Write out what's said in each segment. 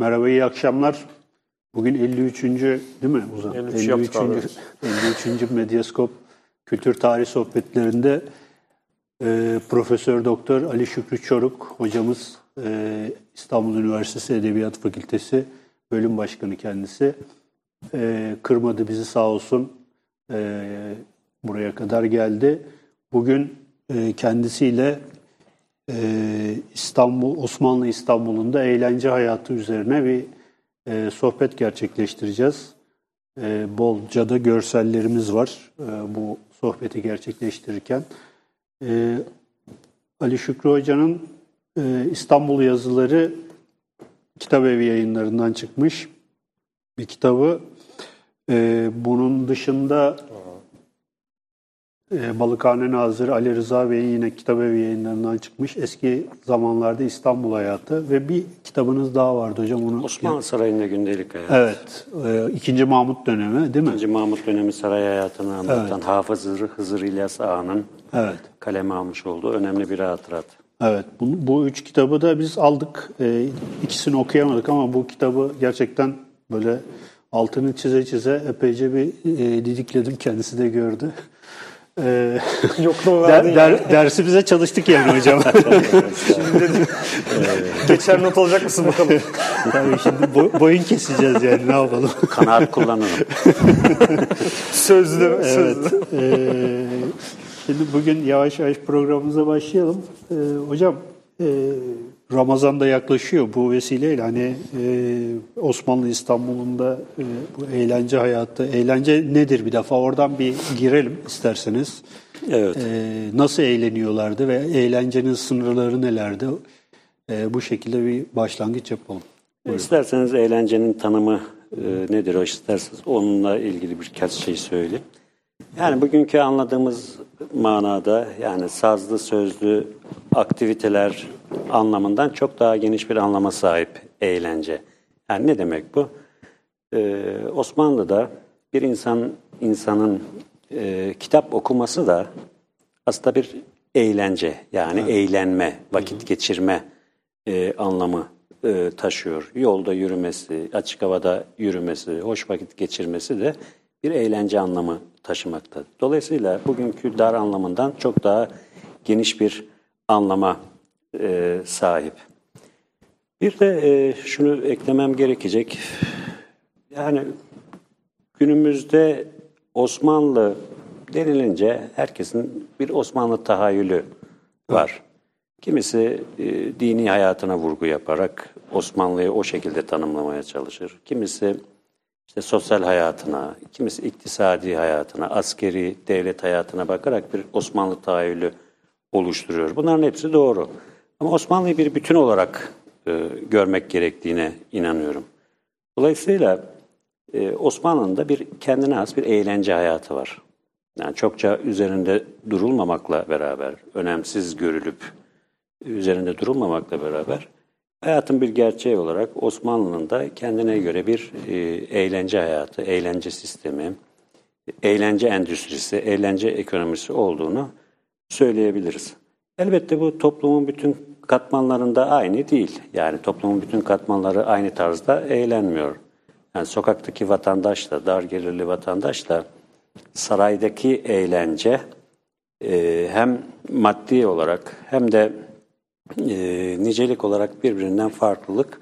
Merhaba, iyi akşamlar. Bugün 53. değil mi Uzan? 53 yaptık abi. 53. Medyaskop Kültür Tarih Sohbetlerinde e, Profesör Doktor Ali Şükrü Çoruk hocamız e, İstanbul Üniversitesi Edebiyat Fakültesi bölüm başkanı kendisi. E, kırmadı bizi sağ olsun. E, buraya kadar geldi. Bugün e, kendisiyle e, İstanbul Osmanlı İstanbul'unda eğlence hayatı üzerine bir e, sohbet gerçekleştireceğiz. E, bolca da görsellerimiz var e, bu sohbeti gerçekleştirirken. E, Ali Şükrü Hoca'nın e, İstanbul yazıları kitap evi yayınlarından çıkmış bir kitabı. E, bunun dışında Balıkhane Nazırı Ali Rıza Bey'in yine kitap evi yayınlarından çıkmış eski zamanlarda İstanbul hayatı ve bir kitabınız daha vardı hocam. Onu Osmanlı Sarayı'nda gündelik hayat. Evet, e, ikinci Mahmut dönemi değil mi? İkinci Mahmut dönemi saray hayatını anlatan Hafız Hızır, Hızır İlyas Ağa'nın Evet. kaleme almış olduğu önemli bir hatırat. Evet, bu, bu üç kitabı da biz aldık. E, ikisini okuyamadık ama bu kitabı gerçekten böyle altını çize çize epeyce bir e, didikledim. Kendisi de gördü. E, Yokluğu der, der, yani. dersimize çalıştık yani hocam. Geçer not alacak mısın bakalım? Tabii şimdi bo- boyun keseceğiz yani ne yapalım. Kanaat kullanırım. Sözlü, Evet. sözlü. Ee, şimdi bugün yavaş yavaş programımıza başlayalım. Ee, hocam e, Ramazan da yaklaşıyor bu vesileyle. Hani e, Osmanlı İstanbul'unda e, bu eğlence hayatı, eğlence nedir bir defa oradan bir girelim isterseniz. Evet. Ee, nasıl eğleniyorlardı ve eğlencenin sınırları nelerdi? Ee, bu şekilde bir başlangıç yapalım. İsterseniz eğlencenin tanımı e, nedir o isterseniz onunla ilgili birkaç şey söyleyeyim. Yani bugünkü anladığımız manada yani sazlı sözlü aktiviteler anlamından çok daha geniş bir anlama sahip eğlence. Yani ne demek bu? Ee, Osmanlı'da bir insan insanın e, kitap okuması da aslında bir eğlence yani eğlenme, vakit geçirme e, anlamı e, taşıyor. Yolda yürümesi, açık havada yürümesi, hoş vakit geçirmesi de bir eğlence anlamı taşımakta. Dolayısıyla bugünkü dar anlamından çok daha geniş bir anlama e, sahip. Bir de e, şunu eklemem gerekecek. Yani günümüzde Osmanlı denilince herkesin bir Osmanlı tahayyülü var. Kimisi e, dini hayatına vurgu yaparak Osmanlı'yı o şekilde tanımlamaya çalışır. Kimisi işte sosyal hayatına, kimisi iktisadi hayatına, askeri devlet hayatına bakarak bir Osmanlı tahayyülü oluşturuyor. Bunların hepsi doğru. Ama Osmanlı'yı bir bütün olarak e, görmek gerektiğine inanıyorum. Dolayısıyla e, Osmanlı'nın da bir kendine has bir eğlence hayatı var. Yani çokça üzerinde durulmamakla beraber, önemsiz görülüp üzerinde durulmamakla beraber hayatın bir gerçeği olarak Osmanlı'nın da kendine göre bir e, eğlence hayatı, eğlence sistemi, eğlence endüstrisi, eğlence ekonomisi olduğunu söyleyebiliriz. Elbette bu toplumun bütün katmanlarında aynı değil. Yani toplumun bütün katmanları aynı tarzda eğlenmiyor. Yani sokaktaki vatandaş da, dar gelirli vatandaş da saraydaki eğlence e, hem maddi olarak hem de e, nicelik olarak birbirinden farklılık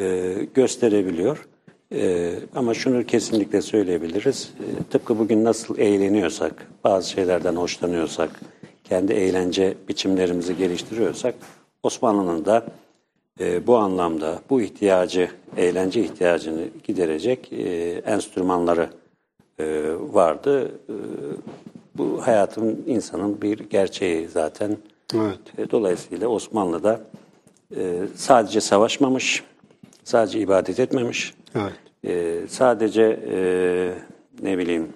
e, gösterebiliyor. E, ama şunu kesinlikle söyleyebiliriz. E, tıpkı bugün nasıl eğleniyorsak, bazı şeylerden hoşlanıyorsak, kendi eğlence biçimlerimizi geliştiriyorsak, Osmanlı'nın da e, bu anlamda bu ihtiyacı, eğlence ihtiyacını giderecek e, enstrümanları e, vardı. E, bu hayatın insanın bir gerçeği zaten. Evet. E, Dolayısıyla Osmanlı'da e, sadece savaşmamış, sadece ibadet etmemiş, Evet. e, sadece ne bileyim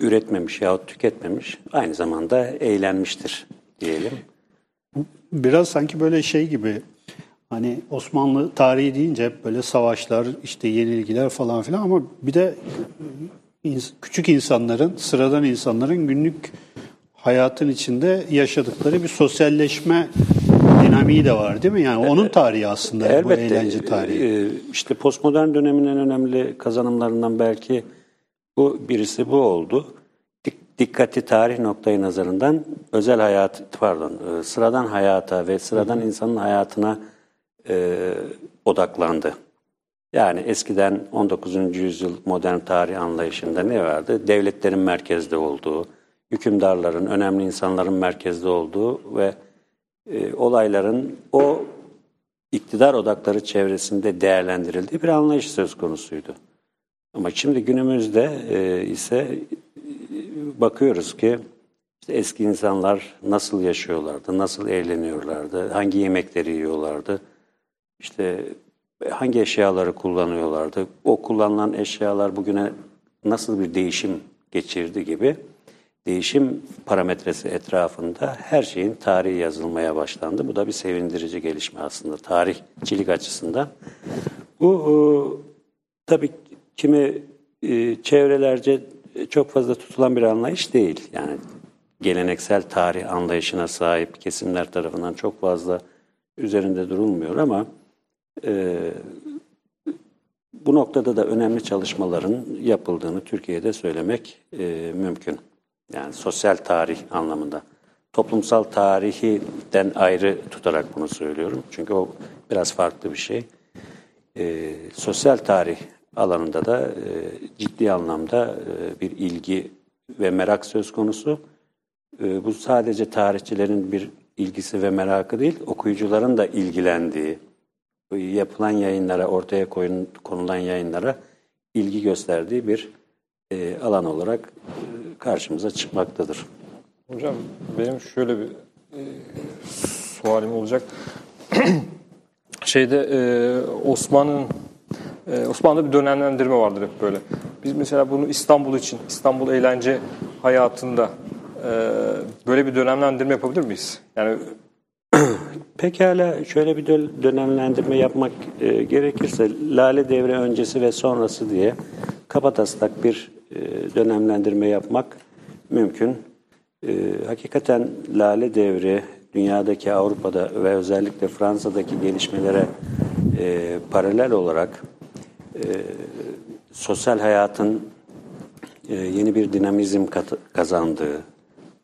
üretmemiş yahut tüketmemiş, aynı zamanda eğlenmiştir diyelim. Biraz sanki böyle şey gibi hani Osmanlı tarihi deyince hep böyle savaşlar, işte yenilgiler falan filan ama bir de küçük insanların, sıradan insanların günlük hayatın içinde yaşadıkları bir sosyalleşme dinamiği de var değil mi? Yani onun tarihi aslında bu eğlence tarihi. e, işte postmodern dönemin en önemli kazanımlarından belki bu birisi bu oldu. Dik- dikkati tarih noktayı nazarından özel hayat pardon e, sıradan hayata ve sıradan insanın hayatına e, odaklandı. Yani eskiden 19. yüzyıl modern tarih anlayışında ne vardı? Devletlerin merkezde olduğu, hükümdarların, önemli insanların merkezde olduğu ve e, olayların o iktidar odakları çevresinde değerlendirildiği bir anlayış söz konusuydu. Ama şimdi günümüzde e, ise e, bakıyoruz ki işte eski insanlar nasıl yaşıyorlardı, nasıl eğleniyorlardı, hangi yemekleri yiyorlardı, işte hangi eşyaları kullanıyorlardı, o kullanılan eşyalar bugüne nasıl bir değişim geçirdi gibi değişim parametresi etrafında her şeyin tarihi yazılmaya başlandı. Bu da bir sevindirici gelişme aslında tarihçilik açısından. Bu e, tabii kimi e, çevrelerce çok fazla tutulan bir anlayış değil. Yani geleneksel tarih anlayışına sahip kesimler tarafından çok fazla üzerinde durulmuyor ama e, bu noktada da önemli çalışmaların yapıldığını Türkiye'de söylemek e, mümkün. Yani sosyal tarih anlamında. Toplumsal tarihiden ayrı tutarak bunu söylüyorum. Çünkü o biraz farklı bir şey. E, sosyal tarih alanında da e, ciddi anlamda e, bir ilgi ve merak söz konusu. E, bu sadece tarihçilerin bir ilgisi ve merakı değil, okuyucuların da ilgilendiği, yapılan yayınlara, ortaya koyun, konulan yayınlara ilgi gösterdiği bir e, alan olarak e, karşımıza çıkmaktadır. Hocam benim şöyle bir e, sualim olacak. Şeyde e, Osman'ın e, Osmanlı'da bir dönemlendirme vardır hep böyle. Biz mesela bunu İstanbul için, İstanbul eğlence hayatında e, böyle bir dönemlendirme yapabilir miyiz? Yani Pekala şöyle bir dö- dönemlendirme yapmak e, gerekirse Lale Devri öncesi ve sonrası diye kabataslak bir dönemlendirme yapmak mümkün. E, hakikaten Lale Devri dünyadaki Avrupa'da ve özellikle Fransa'daki gelişmelere e, paralel olarak e, sosyal hayatın e, yeni bir dinamizm kazandığı,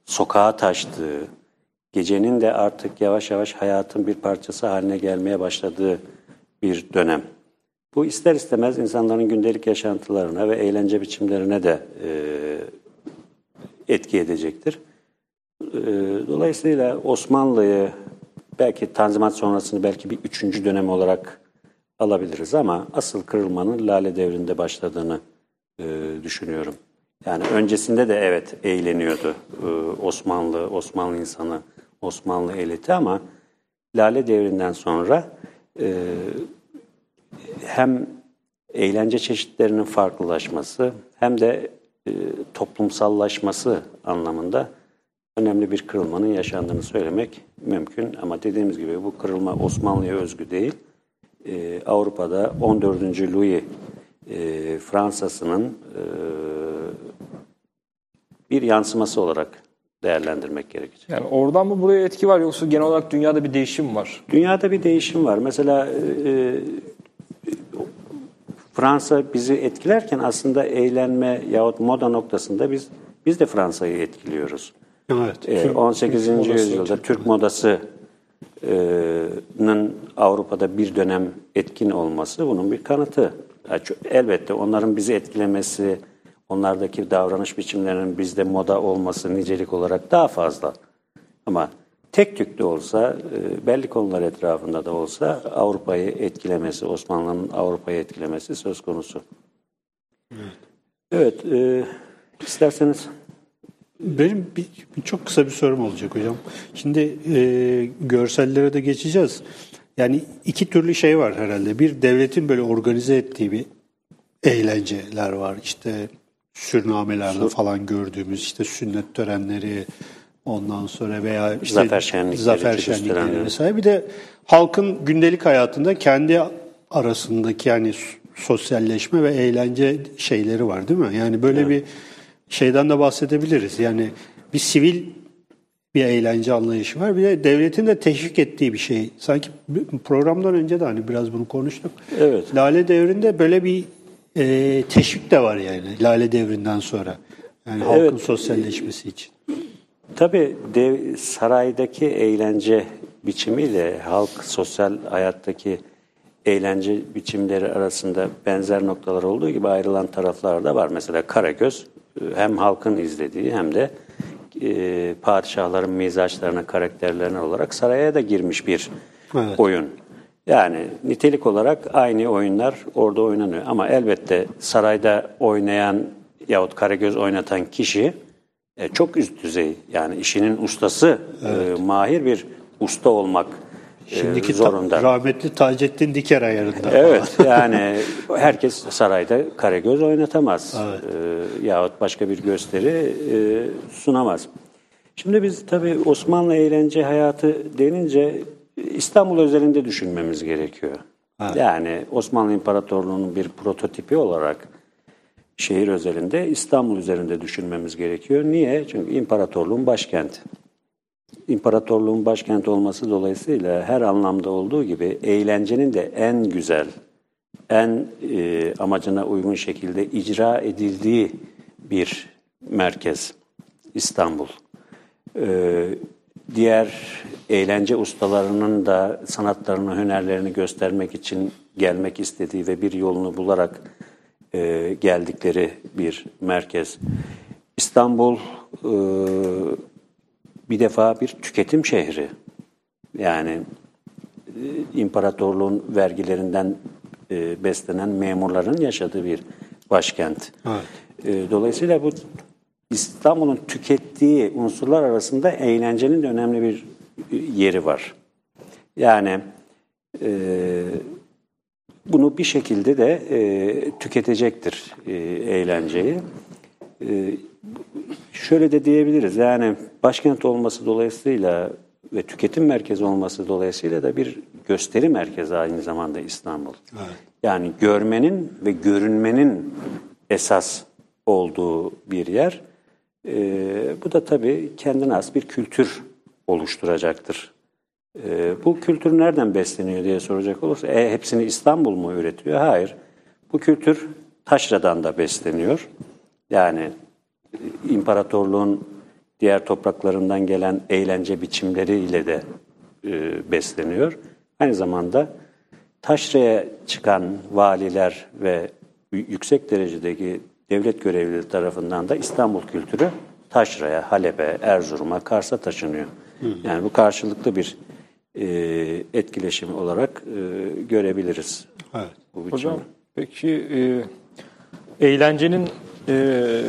sokağa taştığı, gecenin de artık yavaş yavaş hayatın bir parçası haline gelmeye başladığı bir dönem. Bu ister istemez insanların gündelik yaşantılarına ve eğlence biçimlerine de e, etki edecektir. E, dolayısıyla Osmanlı'yı belki Tanzimat sonrasını belki bir üçüncü dönem olarak alabiliriz ama asıl kırılmanın Lale Devri'nde başladığını e, düşünüyorum. Yani öncesinde de evet eğleniyordu e, Osmanlı, Osmanlı insanı, Osmanlı eliti ama Lale Devri'nden sonra e, hem eğlence çeşitlerinin farklılaşması hem de e, toplumsallaşması anlamında önemli bir kırılmanın yaşandığını söylemek mümkün. Ama dediğimiz gibi bu kırılma Osmanlı'ya özgü değil. E, Avrupa'da 14. Louis e, Fransa'sının e, bir yansıması olarak değerlendirmek gerekecek. yani oradan mı buraya etki var yoksa genel olarak dünyada bir değişim var? Dünyada bir değişim var. Mesela e, Fransa bizi etkilerken aslında eğlenme yahut moda noktasında biz biz de Fransa'yı etkiliyoruz. Evet. E, 18. yüzyılda Türk modasının Avrupa'da bir dönem etkin olması bunun bir kanıtı. Elbette onların bizi etkilemesi, onlardaki davranış biçimlerinin bizde moda olması nicelik olarak daha fazla. Ama tek tük de olsa, e, belli konular etrafında da olsa Avrupa'yı etkilemesi, Osmanlı'nın Avrupa'yı etkilemesi söz konusu. Evet, e, isterseniz Benim bir, bir çok kısa bir sorum olacak hocam. Şimdi e, görsellere de geçeceğiz. Yani iki türlü şey var herhalde. Bir devletin böyle organize ettiği bir eğlenceler var. İşte sürnamelerde falan gördüğümüz işte sünnet törenleri ondan sonra veya işte Zafer şenlikleri, zafer şenlikleri vesaire. Bir de halkın gündelik hayatında kendi arasındaki yani sosyalleşme ve eğlence şeyleri var değil mi? Yani böyle bir şeyden de bahsedebiliriz. Yani bir sivil bir eğlence anlayışı var. Bir de devletin de teşvik ettiği bir şey. Sanki programdan önce de hani biraz bunu konuştuk. Evet. Lale devrinde böyle bir e, teşvik de var yani Lale devrinden sonra. Yani halkın Evet. sosyalleşmesi için. Tabii dev, saraydaki eğlence biçimiyle halk sosyal hayattaki eğlence biçimleri arasında benzer noktalar olduğu gibi ayrılan taraflar da var. Mesela Karagöz e, hem halkın izlediği hem de e, padişahların mizaçlarına, karakterlerine olarak saraya da girmiş bir Evet. oyun. Yani nitelik olarak aynı oyunlar orada oynanıyor. Ama elbette sarayda oynayan yahut Karagöz oynatan kişi e, çok üst düzey. Yani işinin ustası, e, mahir bir usta olmak e, Şimdiki ta- zorunda. rahmetli Taceddin Diker ayarında. Evet yani herkes sarayda Karagöz oynatamaz. Ee, yahut başka bir gösteri e, sunamaz. Şimdi biz tabii Osmanlı eğlence hayatı denince İstanbul özelinde düşünmemiz gerekiyor. Yani Osmanlı İmparatorluğu'nun bir prototipi olarak şehir özelinde İstanbul üzerinde düşünmemiz gerekiyor. Niye? Çünkü imparatorluğun başkenti. İmparatorluğun başkenti olması dolayısıyla her anlamda olduğu gibi eğlencenin de en güzel, en e, amacına uygun şekilde icra edildiği bir merkez İstanbul. Ee, diğer eğlence ustalarının da sanatlarını, hünerlerini göstermek için gelmek istediği ve bir yolunu bularak e, geldikleri bir merkez. İstanbul e, bir defa bir tüketim şehri. Yani e, imparatorluğun vergilerinden e, beslenen memurların yaşadığı bir başkent. Evet. E, dolayısıyla bu İstanbul'un tükettiği unsurlar arasında eğlencenin de önemli bir e, yeri var. Yani e, bunu bir şekilde de e, tüketecektir e, eğlenceyi. E, şöyle de diyebiliriz yani başkent olması dolayısıyla ve tüketim merkezi olması dolayısıyla da bir gösteri merkezi aynı zamanda İstanbul. Yani görmenin ve görünmenin esas olduğu bir yer. Ee, bu da tabii kendine has bir kültür oluşturacaktır. Ee, bu kültür nereden besleniyor diye soracak olursa e, hepsini İstanbul mu üretiyor? Hayır. Bu kültür taşradan da besleniyor. Yani e, imparatorluğun diğer topraklarından gelen eğlence biçimleriyle de e, besleniyor. Aynı zamanda taşraya çıkan valiler ve yüksek derecedeki devlet görevlileri tarafından da İstanbul kültürü taşraya, Halep'e, Erzurum'a, Kars'a taşınıyor. Yani bu karşılıklı bir e, etkileşim olarak e, görebiliriz. Evet. Bu biçimi. Hocam peki e, eğlencenin e,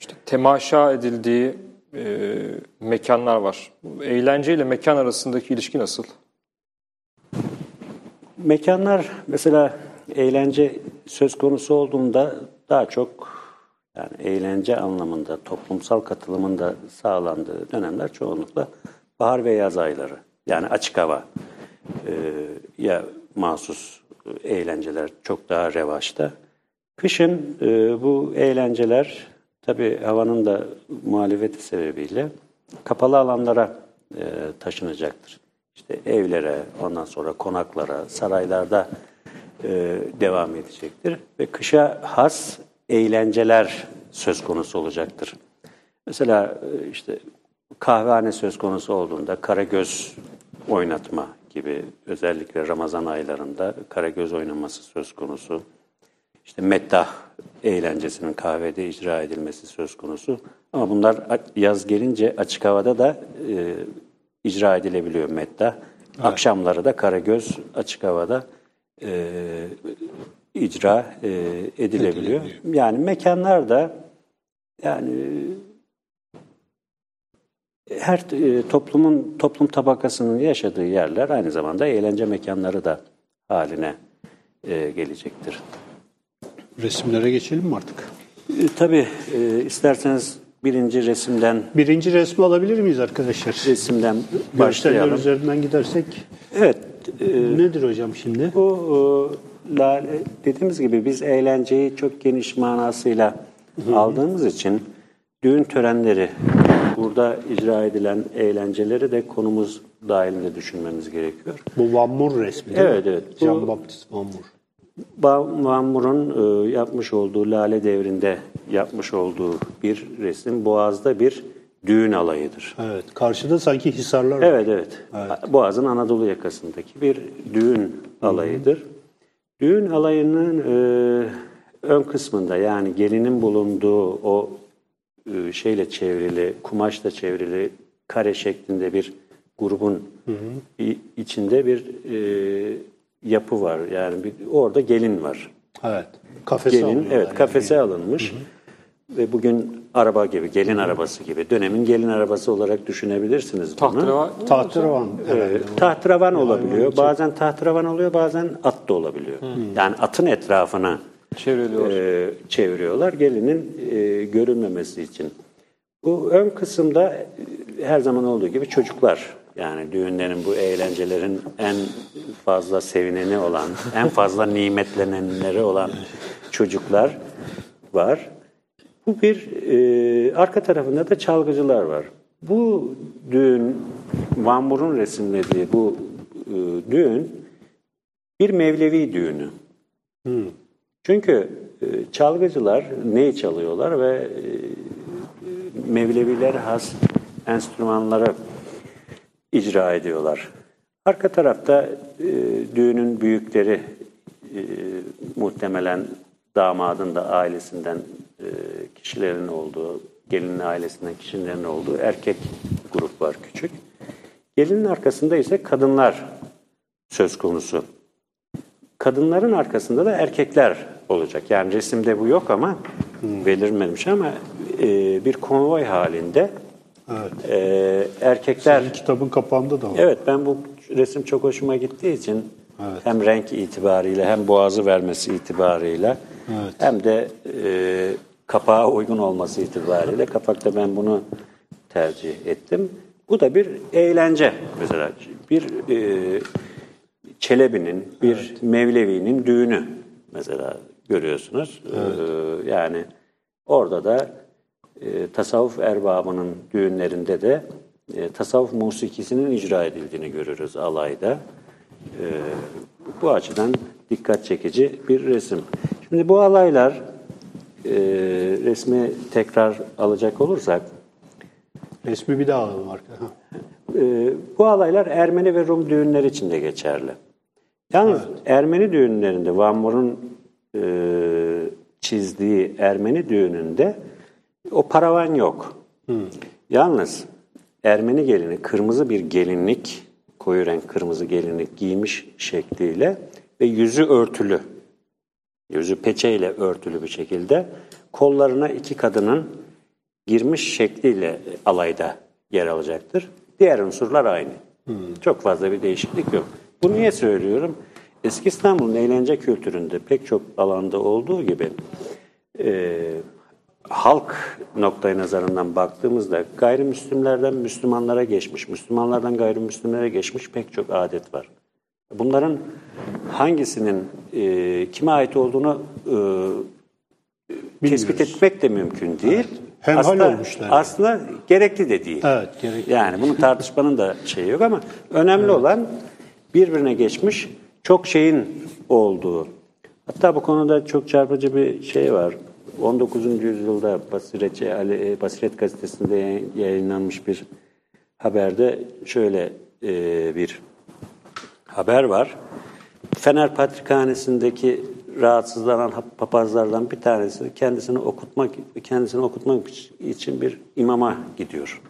işte temaşa edildiği e, mekanlar var. Eğlence ile mekan arasındaki ilişki nasıl? Mekanlar mesela eğlence söz konusu olduğunda daha çok yani eğlence anlamında toplumsal katılımın da sağlandığı dönemler çoğunlukla bahar ve yaz ayları. Yani açık hava e, ya mahsus e, eğlenceler çok daha revaçta. Kışın e, bu eğlenceler tabii havanın da muhalefeti sebebiyle kapalı alanlara e, taşınacaktır. İşte evlere, ondan sonra konaklara, saraylarda e, devam edecektir. Ve kışa has eğlenceler söz konusu olacaktır. Mesela e, işte kahvehane söz konusu olduğunda karagöz oynatma gibi özellikle Ramazan aylarında karagöz oynaması söz konusu. İşte meddah eğlencesinin kahvede icra edilmesi söz konusu. Ama bunlar yaz gelince açık havada da e, icra edilebiliyor meddah. Akşamları da karagöz açık havada e, icra e, edilebiliyor. Yani mekanlar da yani her e, toplumun toplum tabakasının yaşadığı yerler aynı zamanda eğlence mekanları da haline e, gelecektir. Resimlere geçelim mi artık? E, tabii e, isterseniz birinci resimden Birinci resmi alabilir miyiz arkadaşlar? resimden başlayalım. üzerinden gidersek. Evet, e, Nedir hocam şimdi? Bu e, lale, dediğimiz gibi biz eğlenceyi çok geniş manasıyla aldığımız için düğün törenleri burada icra edilen eğlenceleri de konumuz dahilinde düşünmemiz gerekiyor. Bu Van Moor resmi değil Evet, mi? evet. Jean Baptiste Van. Ba- Van Moor'un e, yapmış olduğu Lale devrinde yapmış olduğu bir resim Boğaz'da bir düğün alayıdır. Evet. Karşıda sanki hisarlar var. Evet, evet. Boğaz'ın Anadolu yakasındaki bir düğün alayıdır. Düğün alayının e, ön kısmında yani gelinin bulunduğu o şeyle çevrili, kumaşla çevrili kare şeklinde bir grubun i- içinde bir e, yapı var. Yani bir, orada gelin var. Evet. Kafese Gelin, evet yani. kafese alınmış. Ve bugün araba gibi, gelin arabası gibi, dönemin gelin arabası olarak düşünebilirsiniz bunu. Tahterevan. Ee, tahtıravan olabiliyor. Bazen tahtıravan oluyor, bazen at da olabiliyor. Yani atın etrafına çevriliyor. e, çeviriyorlar gelinin e, görünmemesi için. Bu ön kısımda e, her zaman olduğu gibi çocuklar yani düğünlerin bu eğlencelerin en fazla sevineni olan, en fazla nimetlenenleri olan çocuklar var. Bu bir e, arka tarafında da çalgıcılar var. Bu düğün Van Moor'un resimlediği bu e, düğün bir Mevlevi düğünü. Çünkü e, çalgıcılar neyi çalıyorlar ve e, Mevleviler has enstrümanları icra ediyorlar. Arka tarafta e, düğünün büyükleri muhtemelen damadın da ailesinden e, kişilerin olduğu, gelinin ailesinden kişilerin olduğu erkek grup var küçük. Gelinin arkasında ise kadınlar söz konusu. Kadınların arkasında da erkekler olacak. Yani resimde bu yok ama belirmemiş ama e, bir konvoy halinde Evet. e, erkekler Sizin kitabın kapağında da var. Evet ben bu resim çok hoşuma gittiği için Evet. hem renk itibariyle hem boğazı vermesi itibariyle Evet. hem de e, kapağa uygun olması itibariyle kapakta ben bunu tercih ettim. Bu da bir eğlence mesela bir e, Çelebi'nin bir Mevlevi'nin düğünü mesela görüyorsunuz. E, yani orada da e, tasavvuf erbabının düğünlerinde de e, tasavvuf musikisinin icra edildiğini görürüz alayda. E, bu açıdan dikkat çekici bir resim. Şimdi bu alaylar e, resmi tekrar alacak olursak Resmi bir daha alalım arka. Ha. e, bu alaylar Ermeni ve Rum düğünleri için de geçerli. Yalnız Ermeni düğünlerinde Van Moor'un e, çizdiği Ermeni düğününde o paravan yok. Yalnız Ermeni gelini kırmızı bir gelinlik, koyu renk kırmızı gelinlik giymiş şekliyle ve yüzü örtülü, yüzü peçeyle örtülü bir şekilde kollarına iki kadının girmiş şekliyle alayda yer alacaktır. Diğer unsurlar aynı. Çok fazla bir değişiklik yok. Bunu niye söylüyorum? Eski İstanbul'un eğlence kültüründe pek çok alanda olduğu gibi e, halk noktayı nazarından baktığımızda gayrimüslimlerden Müslümanlara geçmiş, Müslümanlardan gayrimüslimlere geçmiş pek çok adet var. Bunların hangisinin e, kime ait olduğunu e, tespit etmek de mümkün değil. Hemhal aslında, olmuşlar yani. Aslında gerekli de değil. Evet, gerekli. Yani bunu tartışmanın da şeyi yok ama önemli olan birbirine geçmiş çok şeyin olduğu. Hatta bu konuda çok çarpıcı bir şey var. 19. yüzyılda Basiretçi Ali, e, Basiret gazetesinde yayın- yayınlanmış bir haberde şöyle e, bir haber var. Fener Patrikhanesi'ndeki rahatsızlanan papazlardan bir tanesi kendisini okutmak kendisini okutmak için bir imama gidiyor.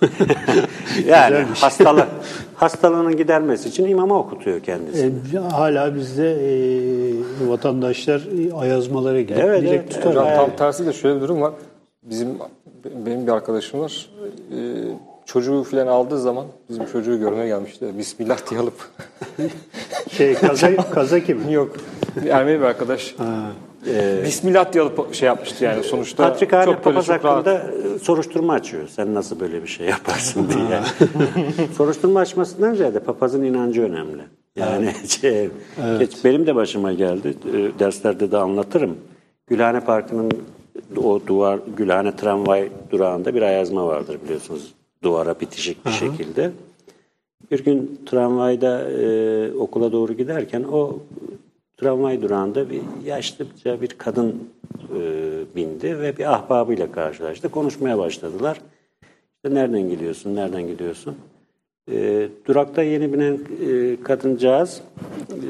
yani hastalık hastalığının gidermesi için imama okutuyor kendisi. E, hala bizde e, vatandaşlar e, ayazmalara gidip Evet, direkt evet, tutar. Evet. tam tersi de şöyle bir durum var. Bizim benim bir arkadaşım var. Ee, çocuğu falan aldığı zaman bizim çocuğu görmeye gelmişti. Bismillah diye alıp. Şey, kaza, kaza kimi? Yok. Bir Ermeni bir arkadaş. Bismillah diye alıp şey yapmıştı yani sonuçta. Patrikhane çok papaz çok rahat. hakkında e, soruşturma açıyor. Sen nasıl böyle bir şey yaparsın diye. soruşturma açmasından ziyade papazın inancı önemli. Yani şey, geç- benim de başıma geldi. E, Derslerde de anlatırım. Gülhane Parkı'nın o duvar Gülhane tramvay durağında bir ayazma vardır biliyorsunuz. Duvara bitişik bir şekilde. Bir gün tramvayda e, okula doğru giderken o tramvay durağında bir yaşlıca bir kadın e, bindi ve bir ahbabıyla karşılaştı. Konuşmaya başladılar. İşte nereden geliyorsun, nereden gidiyorsun? E, durakta yeni binen e, kadıncağız e,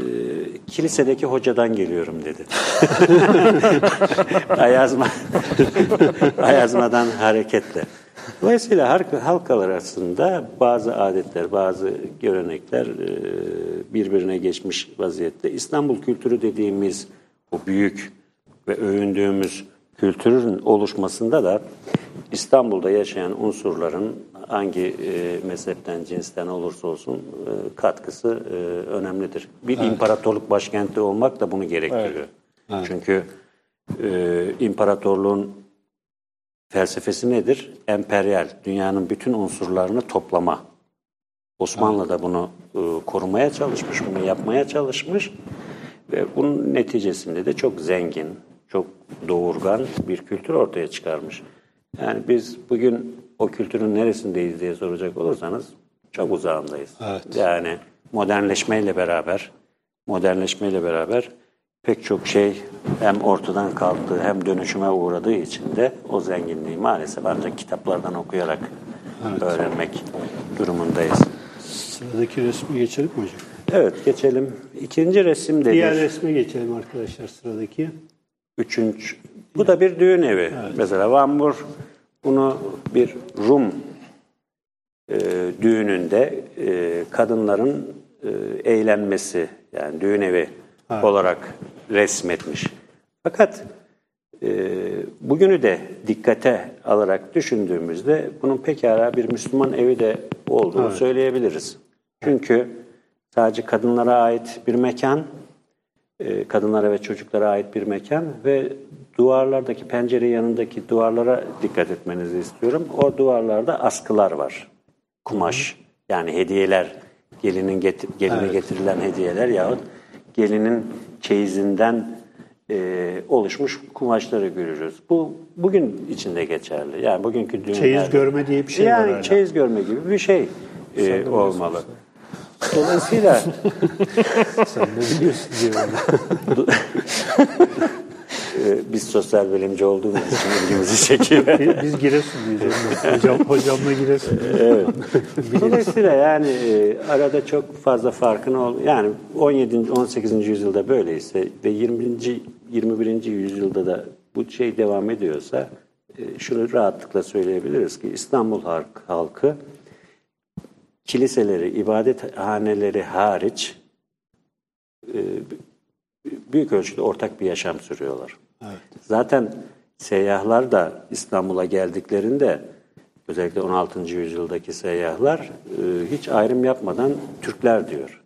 kilisedeki hocadan geliyorum dedi. Ayazma, Ayazmadan hareketle. Dolayısıyla halk, halkalar arasında bazı adetler, bazı görenekler e, birbirine geçmiş vaziyette. İstanbul kültürü dediğimiz o büyük ve övündüğümüz kültürün oluşmasında da İstanbul'da yaşayan unsurların hangi e, mezhepten, cinsten olursa olsun e, katkısı e, önemlidir. Bir imparatorluk başkenti olmak da bunu gerektiriyor. Çünkü e, imparatorluğun felsefesi nedir? Emperyal, dünyanın bütün unsurlarını toplama. Osmanlı da bunu e, korumaya çalışmış, bunu yapmaya çalışmış ve bunun neticesinde de çok zengin, çok doğurgan bir kültür ortaya çıkarmış. Yani biz bugün o kültürün neresindeyiz diye soracak olursanız çok uzağındayız. Evet. Yani modernleşmeyle beraber, modernleşmeyle beraber pek çok şey hem ortadan kalktı hem dönüşüme uğradığı için de o zenginliği maalesef ancak kitaplardan okuyarak öğrenmek durumundayız. Sıradaki resmi geçelim mi hocam? Evet geçelim. İkinci resim de Diğer resme geçelim arkadaşlar sıradaki. Üçüncü. Bu da bir düğün evi. Mesela Van Bur bunu bir Rum e, düğününde e, kadınların e, eğlenmesi yani düğün evi olarak resmetmiş. Fakat e, bugünü de dikkate alarak düşündüğümüzde bunun pekala bir Müslüman evi de olduğunu söyleyebiliriz. Çünkü sadece kadınlara ait bir mekan, e, kadınlara ve çocuklara ait bir mekan ve duvarlardaki pencere yanındaki duvarlara dikkat etmenizi istiyorum. O duvarlarda askılar var. Kumaş yani hediyeler, gelinin getir, geline getirilen hediyeler yahut gelinin çeyizinden e, oluşmuş kumaşları görürüz. Bu bugün içinde geçerli. Yani bugünkü düğünlerde. Çeyiz görme diye bir şey var yani çeyiz görme gibi bir şey e, olmalı. Dolayısıyla Sen de biliyorsun diyorum. e, biz sosyal bilimci olduğumuz için ilgimizi çekiyor. Biz Giresunluyuz. Hocam, hocamla Giresun. Dolayısıyla yani e, arada çok fazla farkın ol yani 17. 18. yüzyılda böyleyse ve 20. 21. yüzyılda da bu şey devam ediyorsa e, şunu rahatlıkla söyleyebiliriz ki İstanbul halk- halkı kiliseleri, ibadethaneleri hariç e, büyük ölçüde ortak bir yaşam sürüyorlar. Zaten seyyahlar da İstanbul'a geldiklerinde özellikle 16. yüzyıldaki seyyahlar e, hiç ayrım yapmadan Türkler diyor.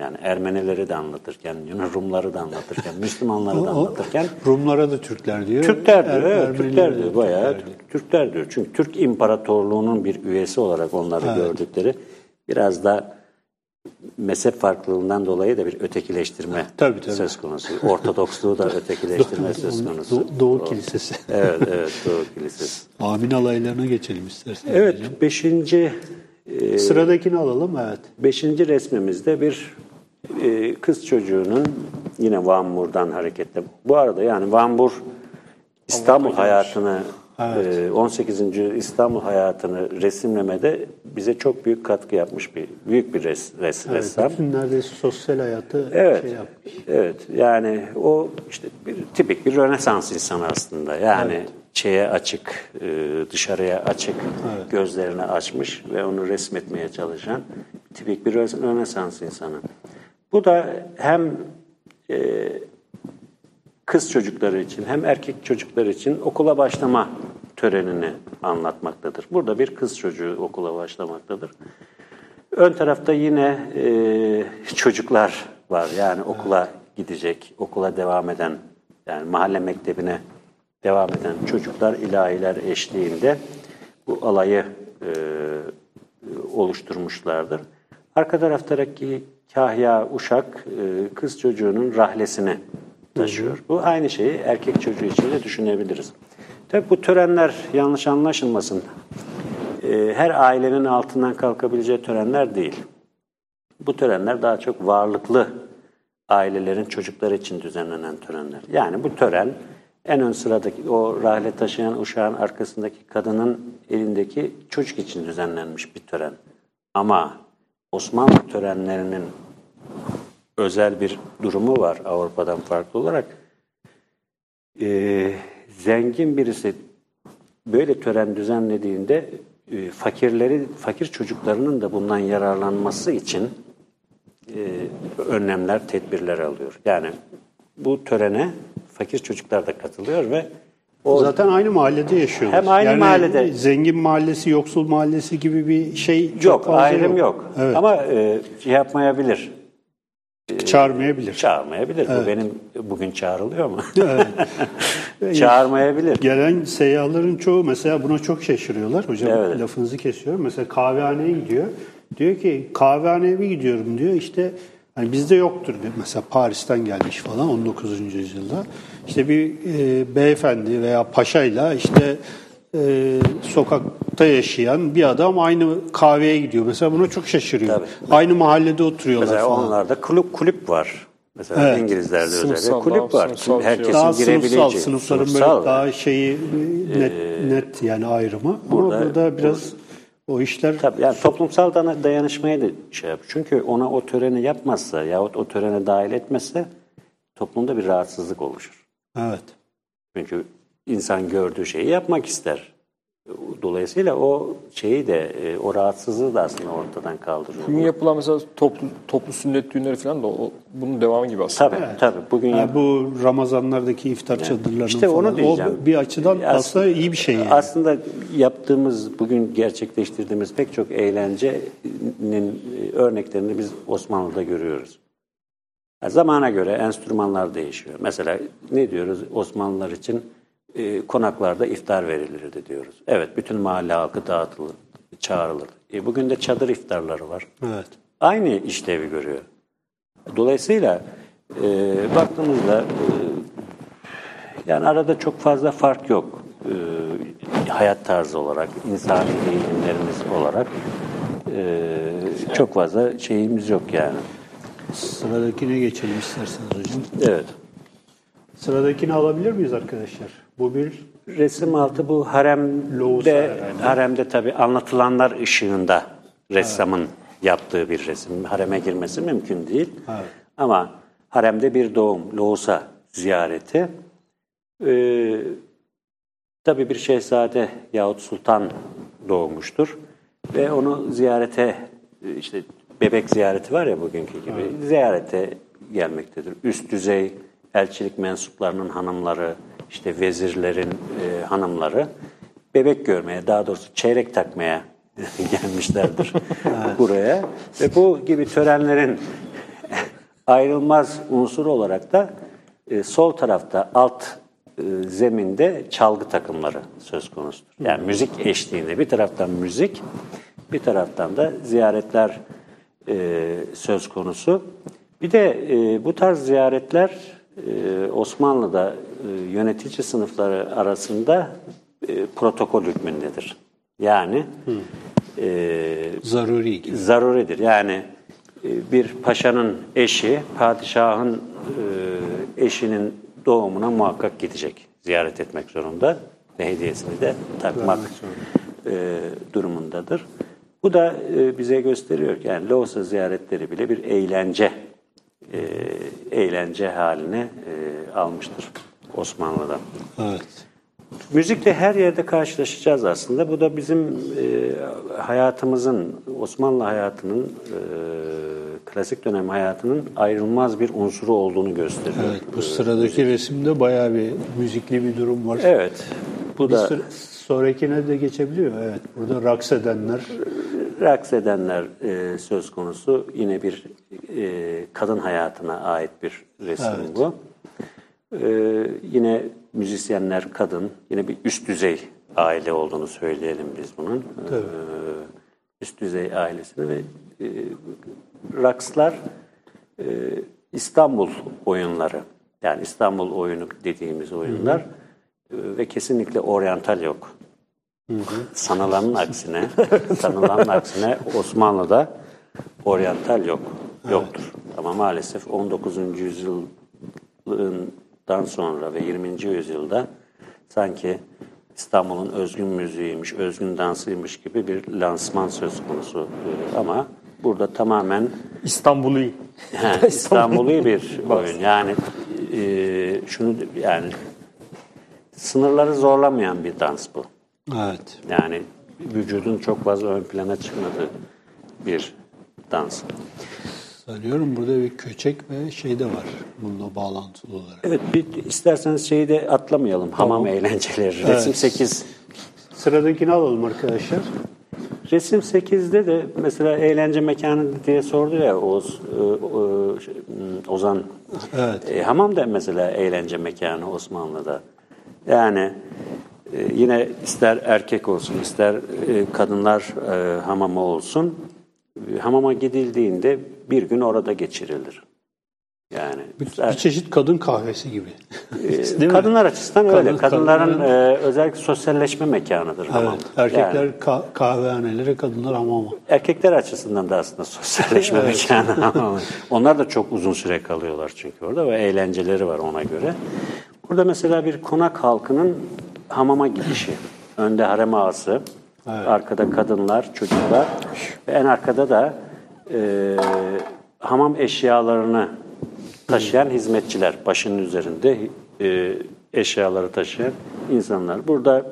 Yani Ermenileri de anlatırken, Rumları da anlatırken, Müslümanları da anlatırken Rumlara da Türkler diyor. Türkler diyor, Er- evet, Türkler diyor, bayağı Türkler diyor. Türkler diyor. Çünkü Türk İmparatorluğu'nun bir üyesi olarak onları gördükleri biraz da mezhep farklılığından dolayı da bir ötekileştirme Tabii, tabii. söz konusu. Ortodoksluğu da ötekileştirme söz konusu. Do- Doğu Kilisesi. Evet, evet, Doğu Kilisesi. Amin alaylarına geçelim isterseniz. Evet, hocam. beşinci, e, Sıradakini alalım evet. beşinci resmimizde bir e, kız çocuğunun yine Van Mur'dan hareketle. Bu arada yani Van Mur İstanbul hayatını e, 18. İstanbul hayatını resimlemede bize çok büyük katkı yapmış bir büyük bir res, res, evet ressam. bütün neredeyse sosyal hayatı Evet. şey yapmış. Evet. Yani o işte bir tipik bir Rönesans insanı aslında. Yani şeye açık, e, dışarıya açık, gözlerini açmış ve onu resmetmeye çalışan tipik bir Rö- Rönesans insanı. Bu da hem e, kız çocukları için hem erkek çocuklar için okula başlama törenini anlatmaktadır. Burada bir kız çocuğu okula başlamaktadır. Ön tarafta yine e, çocuklar var. Yani okula gidecek, okula devam eden, yani mahalle mektebine devam eden çocuklar ilahiler eşliğinde bu alayı e, oluşturmuşlardır. Arka taraftaki kahya, uşak e, kız çocuğunun rahlesini taşıyor. Bu aynı şeyi erkek çocuğu için de düşünebiliriz. Tabii bu törenler yanlış anlaşılmasın. Ee, her ailenin altından kalkabileceği törenler değil. Bu törenler daha çok varlıklı ailelerin çocukları için düzenlenen törenler. Yani bu tören en ön sıradaki o rahle taşıyan uşağın arkasındaki kadının elindeki çocuk için düzenlenmiş bir tören. Ama Osmanlı törenlerinin özel bir durumu var Avrupa'dan farklı olarak. Ee, zengin birisi böyle tören düzenlediğinde e, fakirleri, fakir çocuklarının da bundan yararlanması için e, önlemler, tedbirler alıyor. Yani bu törene fakir çocuklar da katılıyor ve o Zaten aynı mahallede yaşıyorlar. Hem aynı yani mahallede. Zengin mahallesi, yoksul mahallesi gibi bir şey çok yok, fazla ayrım yok. Evet. Ama e, şey yapmayabilir, Çağırmayabilir. çağırmayabilir. Bu benim bugün çağrılıyor mu? Çağırmayabilir. Gelen seyyahların çoğu mesela buna çok şaşırıyorlar. Hocam Evet. lafınızı kesiyorum. Mesela kahvehaneye gidiyor. Diyor ki kahvehaneye bir gidiyorum diyor. İşte hani bizde yoktur diyor. Mesela Paris'ten gelmiş falan 19. yüzyılda. İşte bir e, beyefendi veya paşayla işte e, sokakta yaşayan bir adam aynı kahveye gidiyor. Mesela buna çok şaşırıyor. Tabii. Aynı mahallede oturuyorlar Mesela falan. onlarda kulüp kulüp var. Mesela Evet. İngilizlerde özellikle kulüp var. sınıfsal şey Herkesin daha girebileceği. sınıfsal, sınıfların sınıfsal. böyle daha şeyi net, net yani ayrımı. Burada- Ama burada biraz o işler Tabii yani toplumsal dana- dayanışmaya da şey yap. Çünkü ona o töreni yapmazsa yahut o törene dahil etmezse toplumda bir rahatsızlık oluşur. evet. Çünkü insan gördüğü şeyi yapmak ister. Dolayısıyla o şeyi de e, o rahatsızlığı da aslında ortadan kaldırıyor. Bugün yapılan mesela toplu, toplu sünnet düğünleri falan da o, bunun devamı gibi aslında. Tabii tabii. Bugün Yani yap- bu Ramazanlardaki iftar çadırlarının İşte falan onu diyeceğim. o bir açıdan As- aslında iyi bir şey yani. Aslında yaptığımız, bugün gerçekleştirdiğimiz pek çok eğlencenin e, örneklerini biz Osmanlı'da görüyoruz. Yani zamana göre enstrümanlar değişiyor. Mesela ne diyoruz Osmanlılar için? E, konaklarda iftar verilirdi diyoruz. Evet, bütün mahalle halkı dağıtılır, çağrılır. E, bugün de çadır iftarları var. Evet. Aynı işlevi görüyor. Dolayısıyla e, baktığımızda e, yani arada çok fazla fark yok. E, hayat tarzı olarak, insani eğilimlerimiz olarak e, çok fazla şeyimiz yok yani. Sıradakine geçelim isterseniz hocam. Evet. Sıradakini alabilir miyiz arkadaşlar? Bu bir Resim altı bu haremde, haremde tabii anlatılanlar ışığında ressamın yaptığı bir resim. Hareme girmesi mümkün değil. Evet. Ama haremde bir doğum, Loğusa ziyareti. Ee, tabii bir şehzade yahut sultan doğmuştur. Ve onu ziyarete, işte bebek ziyareti var ya bugünkü gibi, ziyarete gelmektedir. Üst düzey elçilik mensuplarının hanımları, işte vezirlerin e, hanımları bebek görmeye, daha doğrusu çeyrek takmaya gelmişlerdir buraya. Ve bu gibi törenlerin ayrılmaz unsur olarak da e, sol tarafta alt e, zeminde çalgı takımları söz konusudur. Yani müzik eşliğinde bir taraftan müzik, bir taraftan da ziyaretler e, söz konusu. Bir de e, bu tarz ziyaretler Osmanlı'da e, yönetici sınıfları arasında e, protokol hükmündedir. Yani e, zaruri gibi. zaruridir. Yani e, bir paşanın eşi, padişahın e, eşinin doğumuna muhakkak gidecek. Ziyaret etmek zorunda ve hediyesini de takmak e, durumundadır. Bu da e, bize gösteriyor ki yani Loğusa ziyaretleri bile bir eğlence e, eğlence haline e, almıştır Osmanlı'da. Evet. Müzikle her yerde karşılaşacağız aslında. Bu da bizim e, hayatımızın, Osmanlı hayatının, e, klasik dönem hayatının ayrılmaz bir unsuru olduğunu gösteriyor. Evet. Bu sıradaki resimde bayağı bir müzikli bir durum var. Evet, bu Bir da sonrakine de geçebiliyor. Evet. Burada raks edenler. Raks edenler e, söz konusu. Yine bir e, kadın hayatına ait bir resim Evet. bu. E, yine müzisyenler kadın, yine bir üst düzey aile olduğunu söyleyelim biz bunun. E, üst düzey ailesini ve e, rakslar e, İstanbul oyunları, yani İstanbul oyunu dediğimiz oyunlar ve kesinlikle oryantal yok. Sanılanın aksine, sanılanın aksine Osmanlı'da oryantal yok, yoktur. Ama maalesef 19. yüzyıldan sonra ve 20. yüzyılda sanki İstanbul'un özgün müziğiymiş, özgün dansıymış gibi bir lansman söz konusu. Ama burada tamamen İstanbul'u. İstanbul'u bir oyun. Yani e, şunu yani sınırları zorlamayan bir dans bu. Evet. Yani vücudun çok fazla ön plana çıkmadığı bir dans. Sanıyorum burada bir köçek ve şey de var bununla bağlantılı olarak. Evet bir isterseniz şeyi de atlamayalım. Hamam eğlenceleri. Resim 8. Sıradakini alalım arkadaşlar. Resim 8'de de mesela eğlence mekanı diye sordu ya Oğuz, e, o- şey, hmm, Ozan. Evet. E, hamam da mesela eğlence mekanı Osmanlı'da. Yani yine ister erkek olsun ister e, kadınlar e, hamama olsun. E, hamama gidildiğinde bir gün orada geçirilir. Yani Bir, ister- bir çeşit kadın kahvesi gibi. Değil mi? kadınlar açısından Kadın- öyle. Kadınların e, özellikle sosyalleşme mekanıdır hamam. Evet. Erkekler Yani- ka- kahvehanelere, kadınlar hamama. Erkekler açısından da aslında sosyalleşme mekanı ama onlar da çok uzun süre kalıyorlar çünkü orada ve eğlenceleri var ona göre. Burada mesela bir konak halkının hamama gidişi. Önde harem ağası, arkada kadınlar, çocuklar ve en arkada da e, hamam eşyalarını taşıyan hizmetçiler, başının üzerinde e, eşyaları taşıyan insanlar. Burada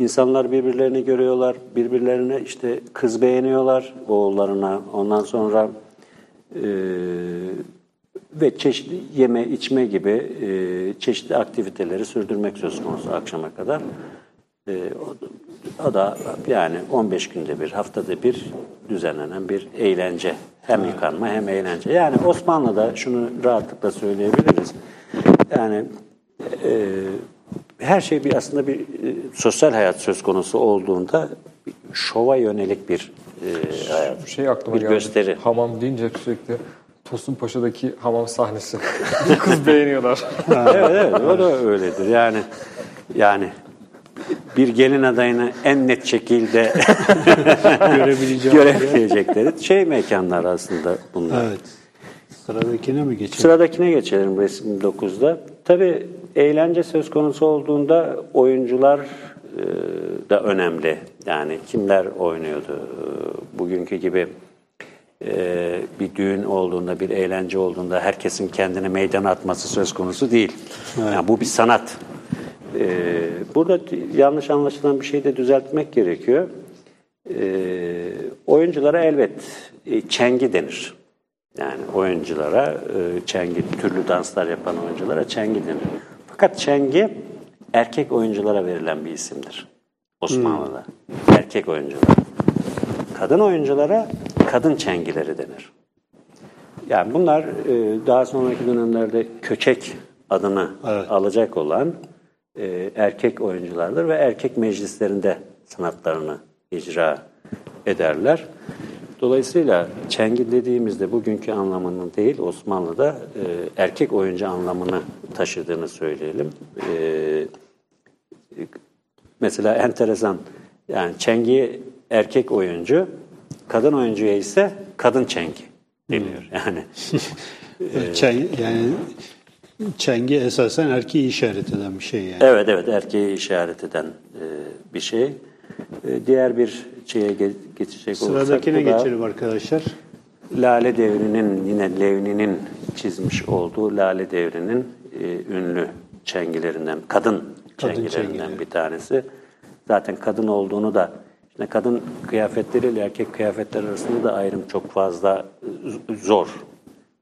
İnsanlar birbirlerini görüyorlar, birbirlerine işte kız beğeniyorlar oğullarına. Ondan sonra e, ve çeşitli yeme içme gibi e, çeşitli aktiviteleri sürdürmek söz konusu akşama kadar. E, o, o da yani 15 günde bir, haftada bir düzenlenen bir eğlence. Hem yıkanma hem eğlence. Yani Osmanlı'da şunu rahatlıkla söyleyebiliriz. Yani e, her şey bir aslında bir e, sosyal hayat söz konusu olduğunda şova yönelik bir e, hayat. Şey aklıma bir geldi. gösteri. Hamam deyince sürekli Tosun Paşa'daki hamam sahnesi. Kız beğeniyorlar. evet evet da öyledir. Yani yani bir gelin adayını en net şekilde görebilecekleri şey mekanlar aslında bunlar. Evet. Sıradakine mi geçelim? Sıradakine geçelim resim 9'da. Tabii eğlence söz konusu olduğunda oyuncular e, da önemli. Yani kimler oynuyordu? E, Bugünkü gibi e, bir düğün olduğunda, bir eğlence olduğunda herkesin kendini meydana atması söz konusu değil. Yani bu bir sanat. E, Burada yanlış anlaşılan bir şey de düzeltmek gerekiyor. E, oyunculara elbet e, çengi denir. Yani oyunculara e, çengi, türlü danslar yapan oyunculara çengi denir. Fakat çengi erkek oyunculara verilen bir isimdir Osmanlı'da. Erkek oyunculara. Kadın oyunculara kadın çengileri denir. Yani bunlar e, daha sonraki dönemlerde köçek adını Evet. alacak olan e, erkek oyunculardır ve erkek meclislerinde sanatlarını icra ederler. Dolayısıyla çengi dediğimizde bugünkü anlamının değil Osmanlı'da e, erkek oyuncu anlamını taşıdığını söyleyelim. E, mesela enteresan yani çengi erkek oyuncu, kadın oyuncuya ise kadın çengi deniyor. Yani Çen, yani çengi esasen erkeği işaret eden bir şey yani. Evet evet erkeği işaret eden e, bir şey. E, diğer bir şeye ge- geçecek olursak Sıradakine da geçelim arkadaşlar. Lale Devri'nin yine Levni'nin çizmiş olduğu Lale Devri'nin e, ünlü çengilerinden, kadın, Kadın çengilerinden çengileri. bir tanesi. Zaten kadın olduğunu da kadın kıyafetleriyle erkek kıyafetler arasında da ayrım çok fazla e, zor.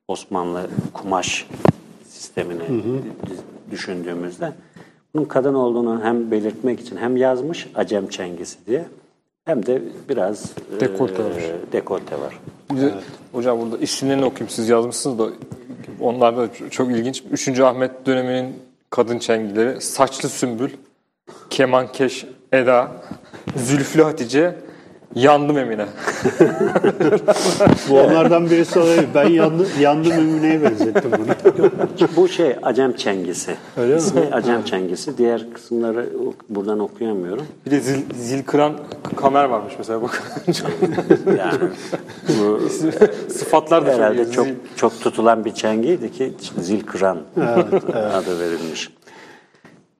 Osmanlı kumaş sistemini d- düşündüğümüzde bunun kadın olduğunu hem belirtmek için hem yazmış Acem çengisi diye hem de biraz e, Dekolte var. dekolte var. Bize, Hocam burada isimlerini okuyayım. Siz yazmışsınız da onlar da çok ilginç. 3. Ahmet döneminin kadın çengileri Saçlı Sümbül, Kemankeş Eda, Zülflü Hatice, Yandım Emine. Bu onlardan birisi olabilir. Ben yandı, yandım Emine'ye benzettim bunu. Bu şey Acem Çengisi. Öyle mi? İsmi Acem Çengisi. Diğer kısımları buradan okuyamıyorum. Bir de zil, zil kıran kamer varmış mesela bakın. Yani bu Sıfatlar da çok herhalde çok Zil- çok tutulan bir çengiydi ki zil kıran adı verilmiş.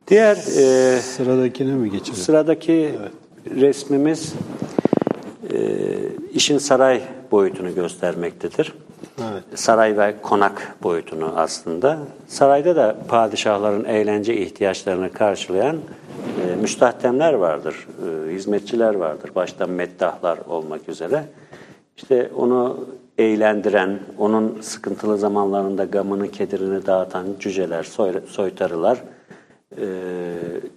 Diğer e, Sıradakine mi geçelim? Sıradaki resmimiz e, işin saray boyutunu göstermektedir. Evet. Saray ve konak boyutunu aslında. Sarayda da padişahların eğlence ihtiyaçlarını karşılayan e, müstahdemler vardır, e, hizmetçiler vardır. Başta meddahlar olmak üzere. İşte onu eğlendiren, onun sıkıntılı zamanlarında gamını, kederini dağıtan cüceler, soy- soytarılar e,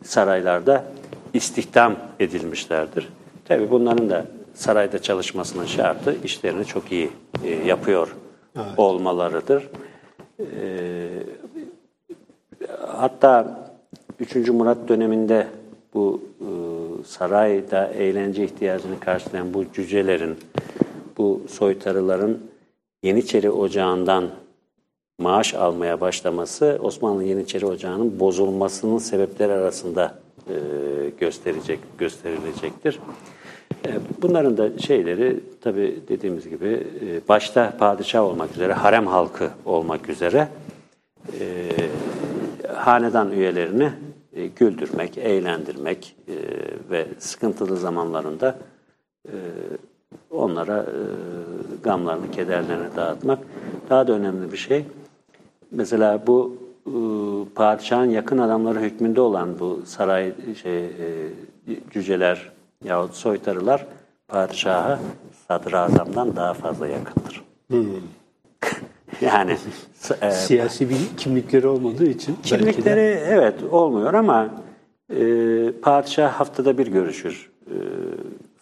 saraylarda istihdam edilmişlerdir. Tabi bunların da sarayda çalışmasının şartı işlerini çok iyi e, yapıyor olmalarıdır. E, hatta 3. Murat döneminde bu e, sarayda eğlence ihtiyacını karşılayan bu cücelerin, bu soytarıların Yeniçeri Ocağı'ndan maaş almaya başlaması Osmanlı Yeniçeri Ocağı'nın bozulmasının sebepleri arasında e, gösterecek gösterilecektir. E, bunların da şeyleri tabi dediğimiz gibi e, başta padişah olmak üzere harem halkı olmak üzere e, hanedan üyelerini e, güldürmek, eğlendirmek e, ve sıkıntılı zamanlarında e, onlara e, gamlarını, kederlerini dağıtmak. Daha da önemli bir şey. Mesela bu e, padişahın yakın adamları hükmünde olan bu saray şey e, cüceler yahut soytarılar padişaha sadrazamdan daha fazla yakındır. yani e, Siyasi bir kimlikleri olmadığı için Kimlikleri evet olmuyor ama e, padişah haftada bir görüşür e,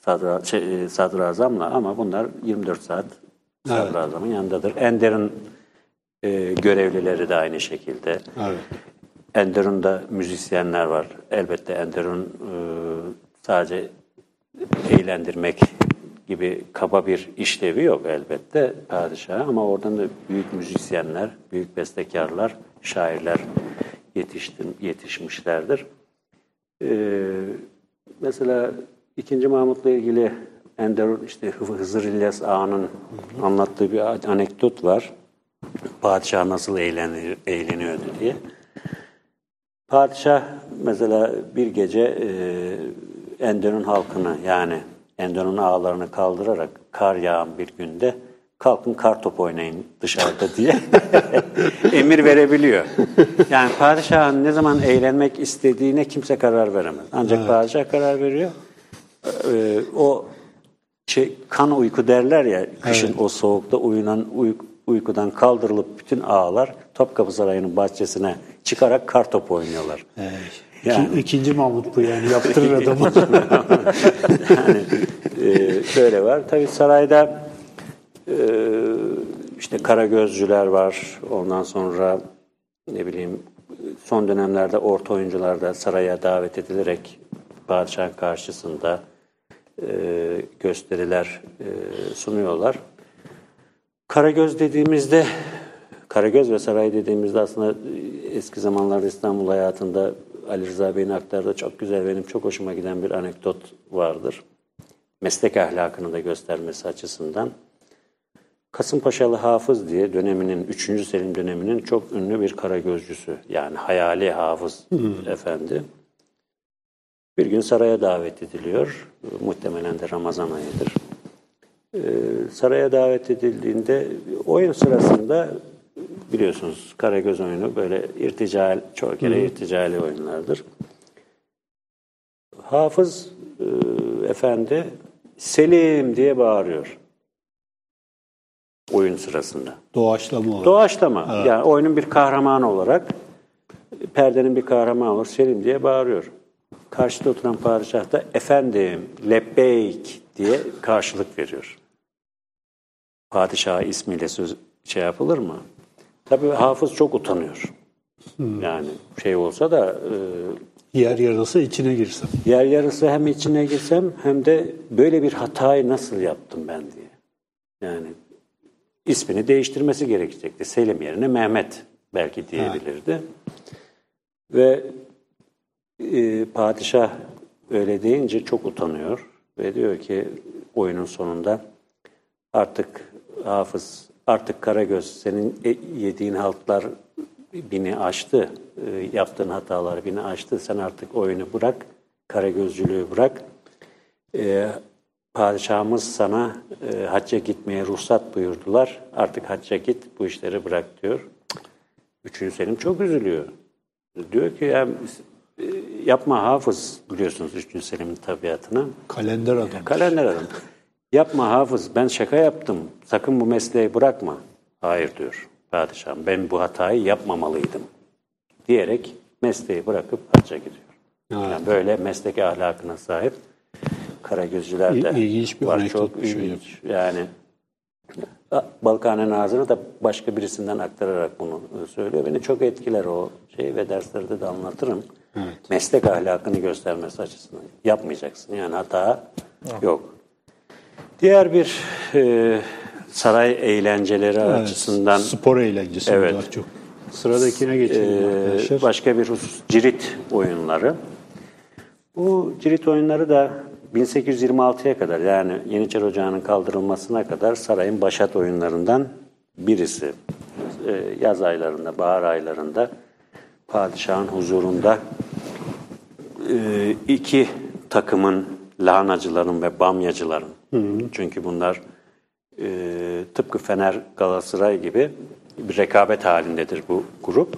sadra, şey, e, sadrazamla ama bunlar 24 saat sadrazamın yanındadır. Ender'in e, görevlileri de aynı şekilde. Evet. Ender'in de müzisyenler var. Elbette Ender'in e, sadece eğlendirmek gibi kaba bir işlevi yok elbette padişaha ama oradan da büyük müzisyenler, büyük bestekarlar, şairler yetiştir, yetişmişlerdir. Ee, mesela 2. Mahmut'la ilgili Ender işte Hızır İlyas Ağa'nın anlattığı bir anekdot var. Padişah nasıl eğlenir, eğleniyordu diye. Padişah mesela bir gece e, Enderun halkını yani Enderun ağalarını kaldırarak kar yağan bir günde kalkın kar top oynayın dışarıda diye emir verebiliyor. Yani padişahın ne zaman eğlenmek istediğine kimse karar veremez. Ancak padişah karar veriyor. Ee, o şey kan uyku derler ya kışın o soğukta uyunan uyku, uykudan kaldırılıp bütün ağalar Topkapı Sarayı'nın bahçesine çıkarak kar topu oynuyorlar. Yani. İki- ikinci Mahmut bu yani yaptırır adamı. yani e, şöyle var. Tabii sarayda e, işte Karagözcüler var. Ondan sonra ne bileyim son dönemlerde orta oyuncular da saraya davet edilerek padişahın karşısında e, gösteriler e, sunuyorlar. Karagöz dediğimizde Karagöz ve Saray dediğimizde aslında eski zamanlarda İstanbul hayatında Ali Rıza Bey'in aktardığı çok güzel benim çok hoşuma giden bir anekdot vardır. Meslek ahlakını da göstermesi açısından. Kasımpaşalı Hafız diye döneminin 3. Selim döneminin çok ünlü bir karagözcüsü yani hayali hafız efendi. Bir gün saraya davet ediliyor. Muhtemelen de Ramazan ayıdır. Ee, saraya davet edildiğinde oyun sırasında biliyorsunuz Karagöz oyunu böyle irtical, çoğu kere irticali oyunlardır. Hafız e, efendi Selim diye bağırıyor oyun sırasında. Doğaçlama olarak. Doğaçlama. Yani oyunun bir kahramanı olarak perdenin bir kahramanı olarak Selim diye bağırıyor. Karşıda oturan padişah da efendim lebbeyk diye karşılık veriyor. Padişah ismiyle söz şey yapılır mı? Tabii hafız çok utanıyor. Yani şey olsa da e, Yer yarılsa içine girsem. Yer yarısı hem içine girsem hem de böyle bir hatayı nasıl yaptım ben diye. Yani ismini değiştirmesi gerekecekti. Selim yerine Mehmet belki diyebilirdi. Ve e, padişah öyle deyince çok utanıyor ve diyor ki oyunun sonunda artık hafız, artık Karagöz senin e- yediğin haltlar bini aştı, e, yaptığın hatalar bini aştı. Sen artık oyunu bırak, Karagözcülüğü bırak. E, padişahımız sana e, hacca gitmeye ruhsat buyurdular. Artık hacca git, bu işleri bırak diyor. Üçüncü Selim çok üzülüyor. Diyor ki e, yapma hafız biliyorsunuz Üçüncü Selim'in tabiatını. Kalender adam. Kalender adam. Yapma hafız ben şaka yaptım. Sakın bu mesleği bırakma. Hayır diyor padişahım. Ben bu hatayı yapmamalıydım. Diyerek mesleği bırakıp hacca gidiyor. Yani böyle meslek ahlakına sahip Karagözcüler de İl- ilginç bir var. Çok bir şey ilginç. Yani Balkane Nazırı da başka birisinden aktararak bunu söylüyor. Beni çok etkiler o şey ve derslerde de anlatırım. Meslek ahlakını göstermesi açısından. Yapmayacaksın yani hata yok. Diğer bir e, saray eğlenceleri açısından Spor eğlencesi Evet. bunlar çok. Sıradakine geçelim ee, arkadaşlar. başka bir husus cirit oyunları. Bu cirit oyunları da 1826'ya kadar yani Yeniçeri Ocağı'nın kaldırılmasına kadar sarayın başat oyunlarından birisi. Ee, yaz aylarında, bahar aylarında padişahın huzurunda e, iki takımın lahanacıların ve bamyacıların çünkü bunlar e, tıpkı Fener Galatasaray gibi bir rekabet halindedir bu grup.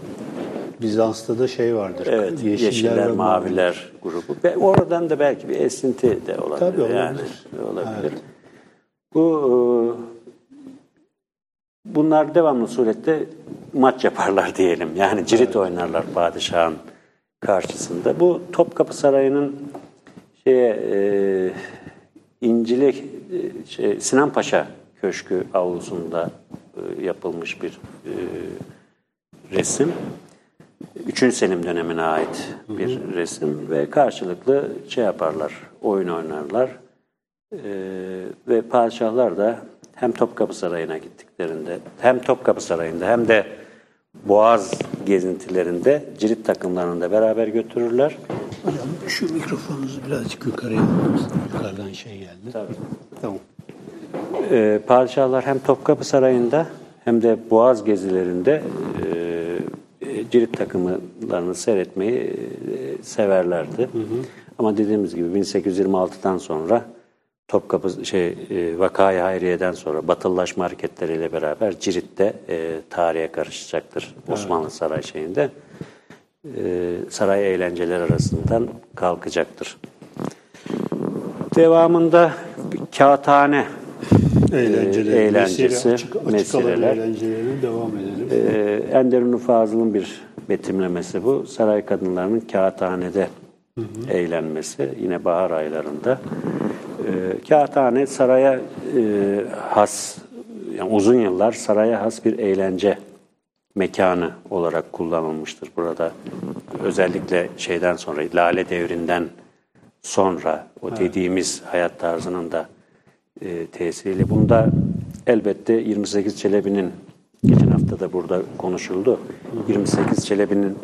Bizans'ta da şey vardır. Evet, yeşiller, ve maviler grubu. Ve oradan da belki bir esinti de olabilir. Tabii olabilir. Yani, olabilir. Bu e, bunlar devamlı surette maç yaparlar diyelim. Yani cirit oynarlar padişahın karşısında. Bu Topkapı Sarayı'nın şeye e, İncili e, şey, Sinan Paşa Köşkü avlusunda e, yapılmış bir e, resim. Üçüncü Selim dönemine ait bir resim ve karşılıklı şey yaparlar, oyun oynarlar. Ee, ve padişahlar da hem Topkapı Sarayı'na gittiklerinde, hem Topkapı Sarayı'nda hem de Boğaz gezintilerinde cirit takımlarını da beraber götürürler. Hocam şu mikrofonunuzu birazcık yukarıya alır Yukarıdan şey geldi. Tabii. Tamam. Ee, padişahlar hem Topkapı Sarayı'nda hem de Boğaz gezilerinde e, cirit takımlarını seyretmeyi e, severlerdi. Ama dediğimiz gibi 1826'dan sonra Topkapı şey e, Vakayı Hayriye'den sonra batılılaşma hareketleriyle beraber Cirit'te e, tarihe karışacaktır Osmanlı Saray şeyinde. E, saray eğlenceler arasından kalkacaktır. Devamında kağıthane e, eğlencesi, mesire, açık, açık eğlencelerine devam edelim. Ee, Enderun Fazıl'ın bir betimlemesi bu. Saray kadınlarının kağıthanede eğlenmesi yine bahar aylarında. Ee, kağıthane saraya e, has, yani uzun yıllar saraya has bir eğlence mekanı olarak kullanılmıştır. Burada özellikle şeyden sonra Lale Devri'nden sonra o dediğimiz hayat tarzının da e, tesiriyle. Bunda elbette 28 Çelebi'nin geçen hafta da burada konuşuldu. 28 Çelebi'nin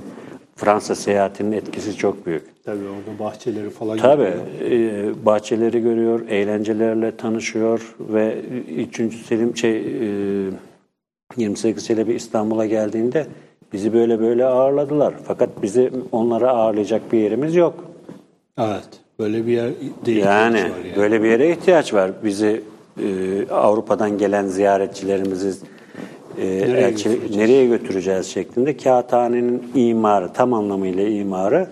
Fransa seyahatinin etkisi çok büyük. Tabii orada bahçeleri falan Tabii görüyor. e, bahçeleri görüyor, eğlencelerle tanışıyor ve 3. Selim şey e, 28 Çelebi İstanbul'a geldiğinde bizi böyle böyle ağırladılar. Fakat bizi onlara ağırlayacak bir yerimiz yok. Evet. Böyle bir yer değil. Yani, yani. böyle bir yere ihtiyaç var. Bizi e, Avrupa'dan gelen ziyaretçilerimizi e, Nereye elçi- götüreceğiz? nereye götüreceğiz şeklinde kağıthanenin imarı, tam anlamıyla imarı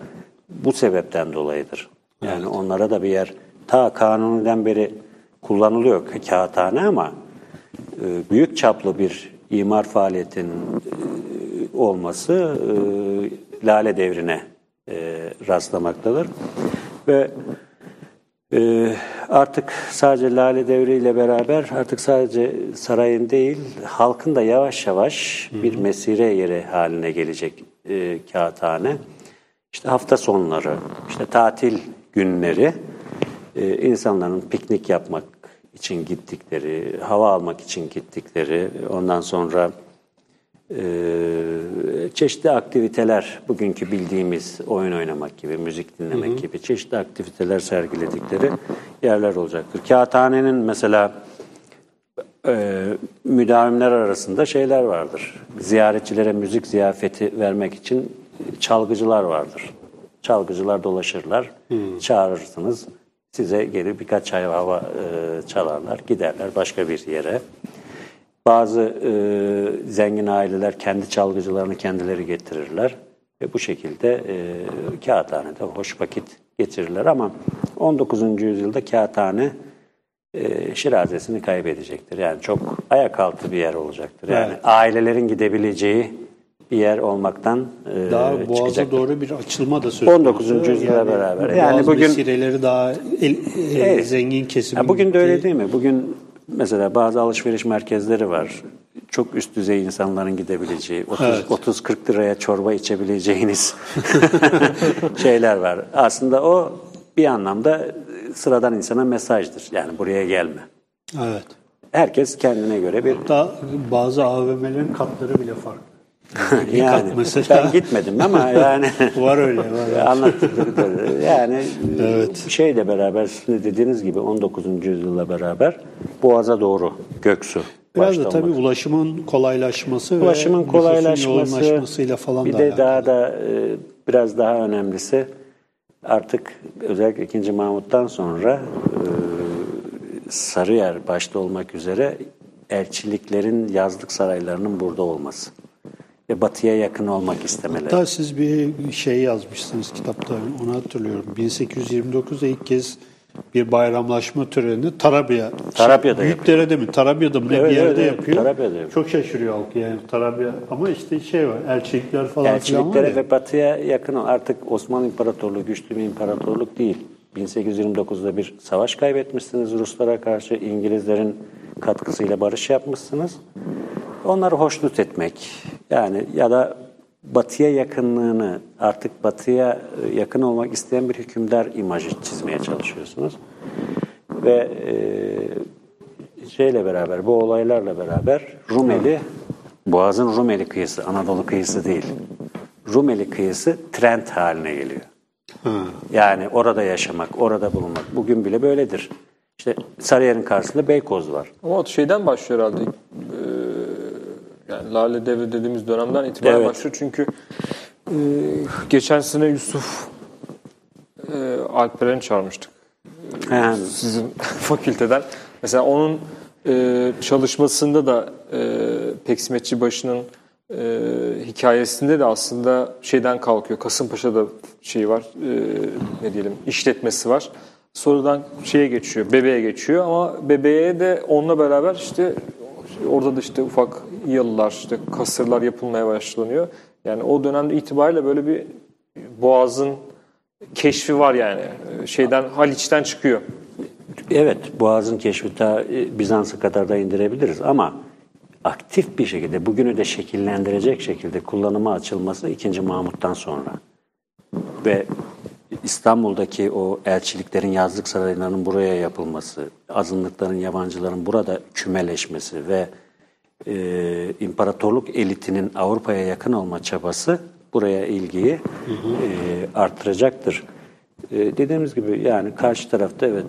bu sebepten dolayıdır. Yani onlara da bir yer, ta kanuniden beri kullanılıyor kağıthane ama e, büyük çaplı bir imar faaliyetinin e, olması e, Lale Devri'ne e, rastlamaktadır. Ve ee, artık sadece Lale Devri ile beraber artık sadece sarayın değil halkın da yavaş yavaş bir mesire yeri haline gelecek e, kağıthane. işte hafta sonları, işte tatil günleri e, insanların piknik yapmak için gittikleri, hava almak için gittikleri, ondan sonra e, çeşitli aktiviteler, bugünkü bildiğimiz oyun oynamak gibi, müzik dinlemek gibi çeşitli aktiviteler sergiledikleri yerler olacaktır. Kağıthanenin mesela e, müdavimler arasında şeyler vardır. Ziyaretçilere müzik ziyafeti vermek için çalgıcılar vardır. Çalgıcılar dolaşırlar, çağırırsınız. Size gelir birkaç ay hava e, çalarlar, giderler başka bir yere. Bazı e, zengin aileler kendi çalgıcılarını kendileri getirirler ve bu şekilde e, kağıthanede hoş vakit geçirirler ama 19. yüzyılda kağıthane e, şirazesini kaybedecektir. Yani çok ayak altı bir yer olacaktır. Yani Evet. ailelerin gidebileceği bir yer olmaktan e, Daha boğaza çıkacaktır. doğru bir açılma da söz 19. konusu. yüzyıla beraber. Boğaz Yani bugün- vesileleri daha el- e, Evet. zengin kesim. Ya bugün de öyle değil mi? Bugün mesela bazı alışveriş merkezleri var. Çok üst düzey insanların gidebileceği, 30 Evet. 30 40 liraya çorba içebileceğiniz şeyler var. Aslında o bir anlamda sıradan insana mesajdır. Yani buraya gelme. Evet. Herkes kendine göre bir Hatta bazı AVM'lerin katları bile farklı. Yani mesela. ben gitmedim ama yani Var öyle. Var. anlattıkları yani şeyle beraber sizin de dediğiniz gibi 19. yüzyılla beraber Boğaz'a doğru Göksu Biraz da tabii ulaşımın kolaylaşması Ulaşımın ve kolaylaşması, falan bir da de alakalı. daha da e, biraz daha önemlisi artık özellikle 2. Mahmut'tan sonra e, Sarıyer başta olmak üzere elçiliklerin yazlık saraylarının burada olması ve batıya yakın olmak istemeleri. Hatta siz bir şey yazmışsınız kitapta onu hatırlıyorum. 1829'da ilk kez bir bayramlaşma töreni Tarabya. Tarabya'da Büyükdere'de mi? Tarabya'da mı? Evet, bir yerde evet, yapıyor. Tarabya'da yapıyor. Çok şaşırıyor halk yani Tarabya. Ama işte şey var elçilikler falan filan var Elçiliklere ya. ve batıya yakın artık Osmanlı İmparatorluğu güçlü bir imparatorluk değil. 1829'da bir savaş kaybetmişsiniz Ruslara karşı İngilizlerin katkısıyla barış yapmışsınız. Onları hoşnut etmek yani ya da batıya yakınlığını artık batıya e, yakın olmak isteyen bir hükümdar imajı çizmeye çalışıyorsunuz. Ve e, şeyle beraber, bu olaylarla beraber Rumeli, Boğaz'ın Rumeli kıyısı, Anadolu kıyısı değil. Rumeli kıyısı trend haline geliyor. Yani orada yaşamak, orada bulunmak. Bugün bile böyledir. İşte Sarıyer'in karşısında Beykoz var. Ama o şeyden başlıyor herhalde. Ee, yani Lale Devri dediğimiz dönemden itibaren Evet. başlıyor. Çünkü e, geçen sene Yusuf e, Alperen'i çağırmıştık. He, Sizin fakülteden. Mesela onun e, çalışmasında da e, Peksimetçi başının e, hikayesinde de aslında şeyden kalkıyor. Kasımpaşa'da şey var, e, ne diyelim işletmesi var. Sonradan şeye geçiyor, bebeğe geçiyor ama bebeğe de onunla beraber işte orada da işte ufak yalılar, işte kasırlar yapılmaya başlanıyor. Yani o dönemde itibariyle böyle bir boğazın keşfi var yani. Şeyden Haliç'ten çıkıyor. Evet, Boğaz'ın keşfi ta e, Bizans'a kadar da indirebiliriz ama aktif bir şekilde bugünü de şekillendirecek şekilde kullanıma açılması 2. Mahmut'tan sonra ve İstanbul'daki o elçiliklerin yazlık saraylarının buraya yapılması, azınlıkların, yabancıların burada kümeleşmesi ve e, imparatorluk elitinin Avrupa'ya yakın olma çabası buraya ilgiyi e, arttıracaktır. E, dediğimiz gibi yani karşı tarafta evet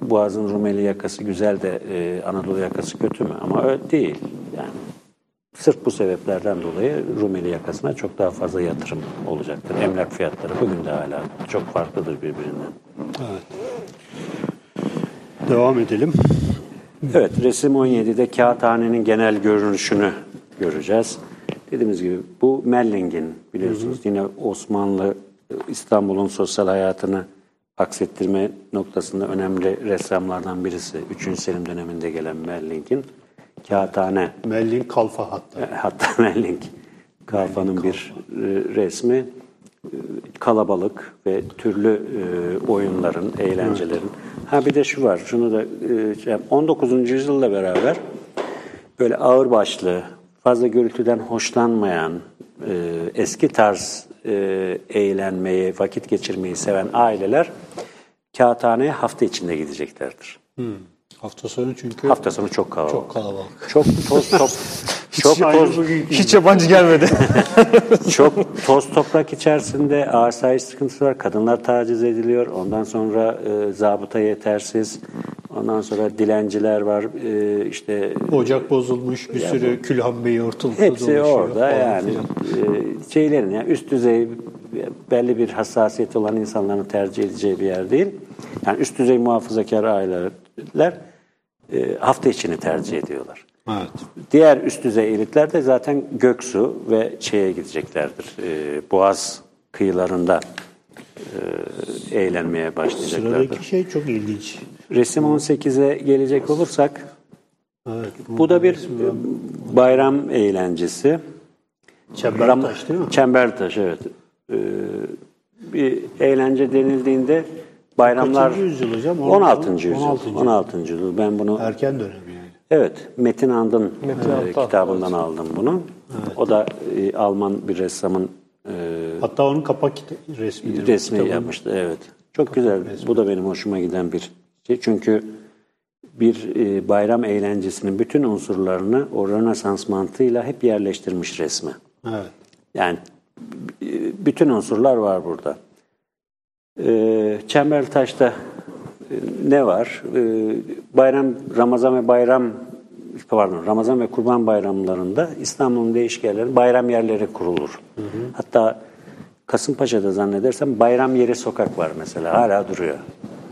Boğaz'ın Rumeli yakası güzel de e, Anadolu yakası kötü mü? Ama öyle değil. Yani sırf bu sebeplerden dolayı Rumeli yakasına çok daha fazla yatırım olacaktır. Emlak fiyatları bugün de hala çok farklıdır birbirinden. Devam edelim. Evet, resim 17'de kağıthanenin genel görünüşünü göreceğiz. Dediğimiz gibi bu Melling'in biliyorsunuz yine Osmanlı İstanbul'un sosyal hayatını aksettirme noktasında önemli ressamlardan birisi. 3. Selim döneminde gelen Melling'in kağıthane Mellin Kalfa hatta. hatta Melling Kalfa'nın bir e, resmi e, kalabalık ve türlü e, oyunların, eğlencelerin. Ha bir de şu var, şunu da e, şey yap- 19. yüzyılla beraber böyle ağır başlı, fazla gürültüden hoşlanmayan, e, eski tarz e, eğlenmeyi, vakit geçirmeyi seven aileler kağıthaneye hafta içinde gideceklerdir. Hafta sonu çünkü Hafta sonu çok kalabalık. çok kalabalık. Çok toz top, çok Aynı toz. Hiç yabancı gelmedi. çok toz toprak içerisinde asayiş sıkıntısı var. Kadınlar taciz ediliyor. Ondan sonra e, zabıta yetersiz. Ondan sonra dilenciler var. E, işte Ocak bozulmuş, bir sürü külhan beyi ortalıkta hepsi dolaşıyor. orada yani e, şeylerin yani üst düzey belli bir hassasiyeti olan insanların tercih edeceği bir yer değil. Yani üst düzey muhafazakar aileler e, hafta içini tercih ediyorlar. Evet. Diğer üst düzey elitler de zaten Göksu ve şeye gideceklerdir. E, Boğaz kıyılarında eğlenmeye başlayacaklardır. Sıradaki şey çok ilginç. Resim 18'e gelecek olursak Evet. bu da bir e, bayram eğlencesi. Çembertaş değil mi? Çembertaş evet. Ee, bir eğlence denildiğinde bayramlar Kaçıncı yüzyıl hocam? 16. yüzyıl. 16. 16. yüzyıl. Ben bunu Erken dönem yani. evet Metin And'ın Metin e, kitabından aldım bunu. O da e, Alman bir ressamın e, Hatta onun kapak resmidir. resmi yapmıştı. Evet. Çok güzel. Bu da benim hoşuma giden bir şey. Çünkü bir e, bayram eğlencesinin bütün unsurlarını o Rönesans mantığıyla hep yerleştirmiş resmi. Evet. Yani e, bütün unsurlar var burada. Ee, Çembertaş'ta e, ne var? Bayram, Ramazan ve bayram pardon Ramazan ve Kurban bayramlarında İstanbul'un değişik yerleri bayram yerleri kurulur. Hatta Kasımpaşa'da zannedersem bayram yeri sokak var mesela hala duruyor.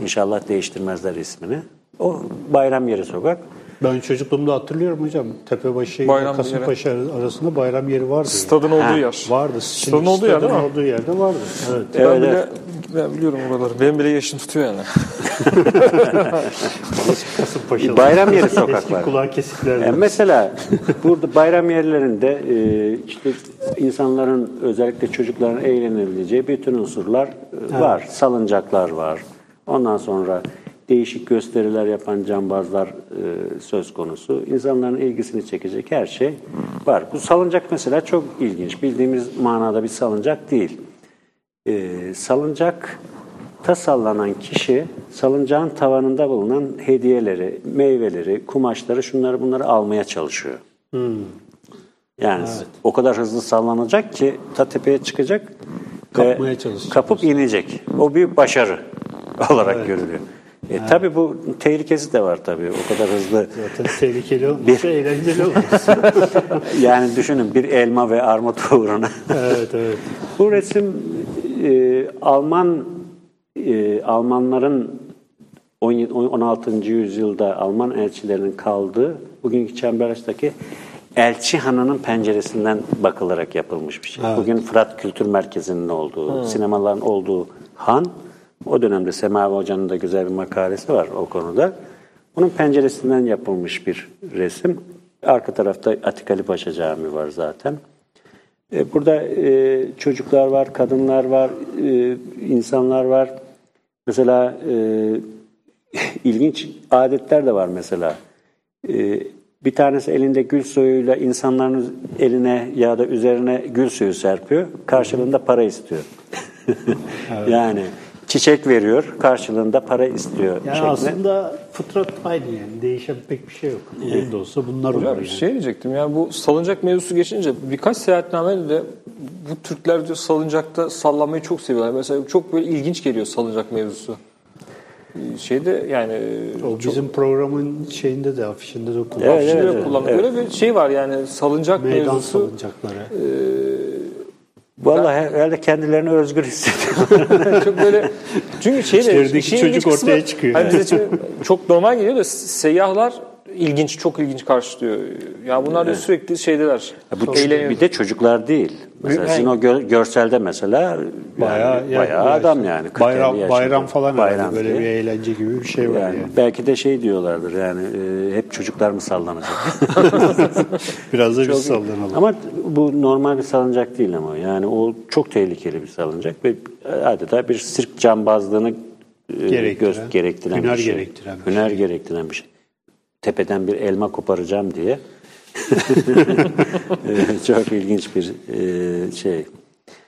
İnşallah değiştirmezler ismini. O bayram yeri sokak. Ben çocukluğumda hatırlıyorum hocam. Tepebaşı ile Bayram Kasımpaşa arasında bayram yeri vardı. yani. Stadın olduğu yer. Vardı. Şimdi Stadın olduğu yer değil mi? olduğu yerde vardı. Evet. Ben Evet, bile evet. ben biliyorum oraları. Benim bile yaşım tutuyor yani. Kasımpaşa'da. Bayram yeri Eski var. kulağı kesiklerde. Yani mesela burada bayram yerlerinde e, işte insanların özellikle çocukların eğlenebileceği bütün unsurlar e, var. Salıncaklar var. Ondan sonra değişik gösteriler yapan cambazlar e, söz konusu. İnsanların ilgisini çekecek her şey var. Bu salıncak mesela çok ilginç. Bildiğimiz manada bir salıncak değil. E, salıncak ta sallanan kişi salıncağın tavanında bulunan hediyeleri, meyveleri, kumaşları, şunları bunları almaya çalışıyor. Yani o kadar hızlı sallanacak ki ta tepeye çıkacak Kapmaya ve çalışacak. kapıp inecek. O bir başarı olarak görülüyor. E, Tabii bu tehlikesi de var tabii. O kadar hızlı. Zaten tehlikeli olmasa eğlenceli olur. Yani düşünün bir elma ve armut uğruna. evet evet. Bu resim e, Alman e, Almanların 17 16. yüzyılda Alman elçilerinin kaldığı bugünkü Çembertaş'taki Elçi Hanı'nın penceresinden bakılarak yapılmış bir şey. Bugün Fırat Kültür Merkezi'nin olduğu, sinemaların olduğu han. O dönemde Semavi Hoca'nın da güzel bir makalesi var o konuda. Bunun penceresinden yapılmış bir resim. Arka tarafta Atikali Paşa Camii var zaten. E, Burada e, çocuklar var, kadınlar var, e, insanlar var. Mesela ilginç adetler de var mesela. Bir tanesi elinde gül suyuyla insanların eline ya da üzerine gül suyu serpiyor. Karşılığında para istiyor. yani çiçek veriyor, karşılığında para istiyor. Yani şeklinde. aslında fıtrat aynı yani. Değişen pek bir şey yok. Bugün de olsa bunlar olur. Yani. bir şey diyecektim. Yani bu salıncak mevzusu geçince birkaç seyahatnamede de bu Türkler diyor salıncakta sallamayı çok seviyorlar. Mesela çok böyle ilginç geliyor salıncak mevzusu. Ee, Şeyde yani O bizim programın şeyinde de afişinde de kullanılıyor. Evet, Şimdi evet, evet. kullanılıyor. Böyle bir şey var yani salıncak Meydan mevzusu. salıncakları. Vallahi herhalde kendilerini özgür hissediyor. çok böyle çünkü şey de çocuk kısmı- ortaya çıkıyor. Hani bize çok normal geliyor da seyyahlar ilginç çok ilginç karşılıyor. Ya bunlar da sürekli şeydeler. Bu eğleniyor. bir de çocuklar değil. Mesela sizin o gö- görselde mesela yani Bayağı, bayağı, adam yani. 40 Bayram, 50 yaşında. bayram falan Bayram böyle diye. bir eğlence gibi bir şey var yani, yani. Belki de şey diyorlardır yani e, hep çocuklar mı sallanacak? Biraz da biz sallanalım. ama bu normal bir salıncak değil ama yani o çok tehlikeli bir salıncak ve adeta bir sirk cambazlığını e, Gerektiren, göz- gerektiren hüner bir şey. gerektiren bir hüner gerektiren bir şey. Tepeden bir elma koparacağım diye Ee, Çok ilginç bir e, şey.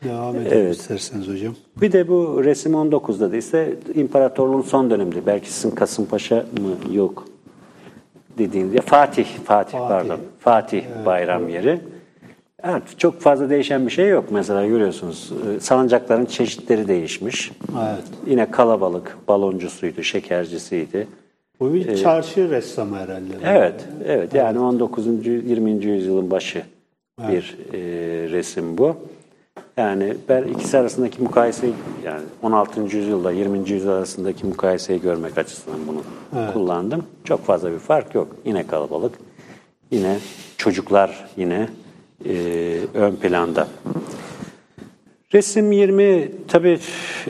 Devam edelim Evet. isterseniz hocam. Bir de bu resim 19'da da ise imparatorluğun son döneminde. Belki sizin Kasımpaşa mı yok dediğinizde Fatih, Fatih, pardon. Fatih bayram yeri. Evet, çok fazla değişen bir şey yok. Mesela görüyorsunuz e, salıncakların çeşitleri değişmiş. Evet. Yine kalabalık, baloncusuydu, şekercisiydi. Bu bir çarşı ressamı herhalde. Evet, evet. Yani 19. 20. yüzyılın başı bir e, resim bu. Yani ben ikisi arasındaki mukayeseyi yani 16. yüzyılda 20. yüzyıl arasındaki mukayeseyi görmek açısından bunu kullandım. Çok fazla bir fark yok. Yine kalabalık. Yine çocuklar yine e, ön planda. Resim 20 tabii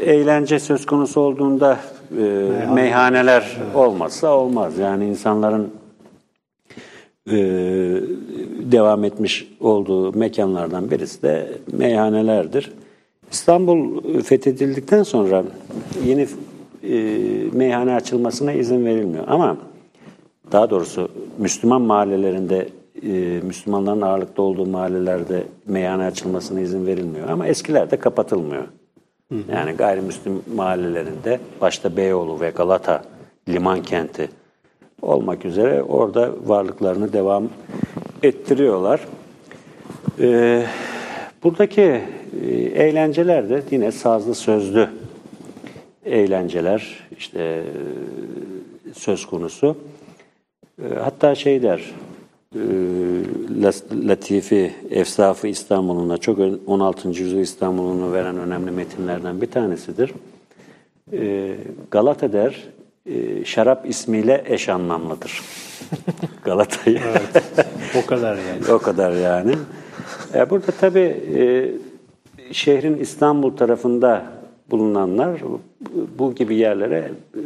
eğlence söz konusu olduğunda e, meyhaneler olmazsa olmaz. Yani insanların e, devam etmiş olduğu mekanlardan birisi de meyhanelerdir. İstanbul fethedildikten sonra yeni e, meyhane açılmasına izin verilmiyor. Ama daha doğrusu Müslüman mahallelerinde, e, Müslümanların ağırlıkta olduğu mahallelerde meyhane açılmasına izin verilmiyor. Ama eskilerde kapatılmıyor. Yani gayrimüslim mahallelerinde başta Beyoğlu ve Galata liman kenti olmak üzere orada varlıklarını devam ettiriyorlar. Ee, buradaki e, eğlenceler de yine sazlı sözlü eğlenceler işte e, söz konusu. E, hatta şey der Latifi Efsafı İstanbul'una çok ön- 16. yüzyıl İstanbul'unu veren önemli metinlerden bir tanesidir. E, Galata der e, şarap ismiyle eş anlamlıdır. Galata'yı. O kadar yani. O kadar yani. E, burada tabii e, şehrin İstanbul tarafında bulunanlar bu gibi yerlere e,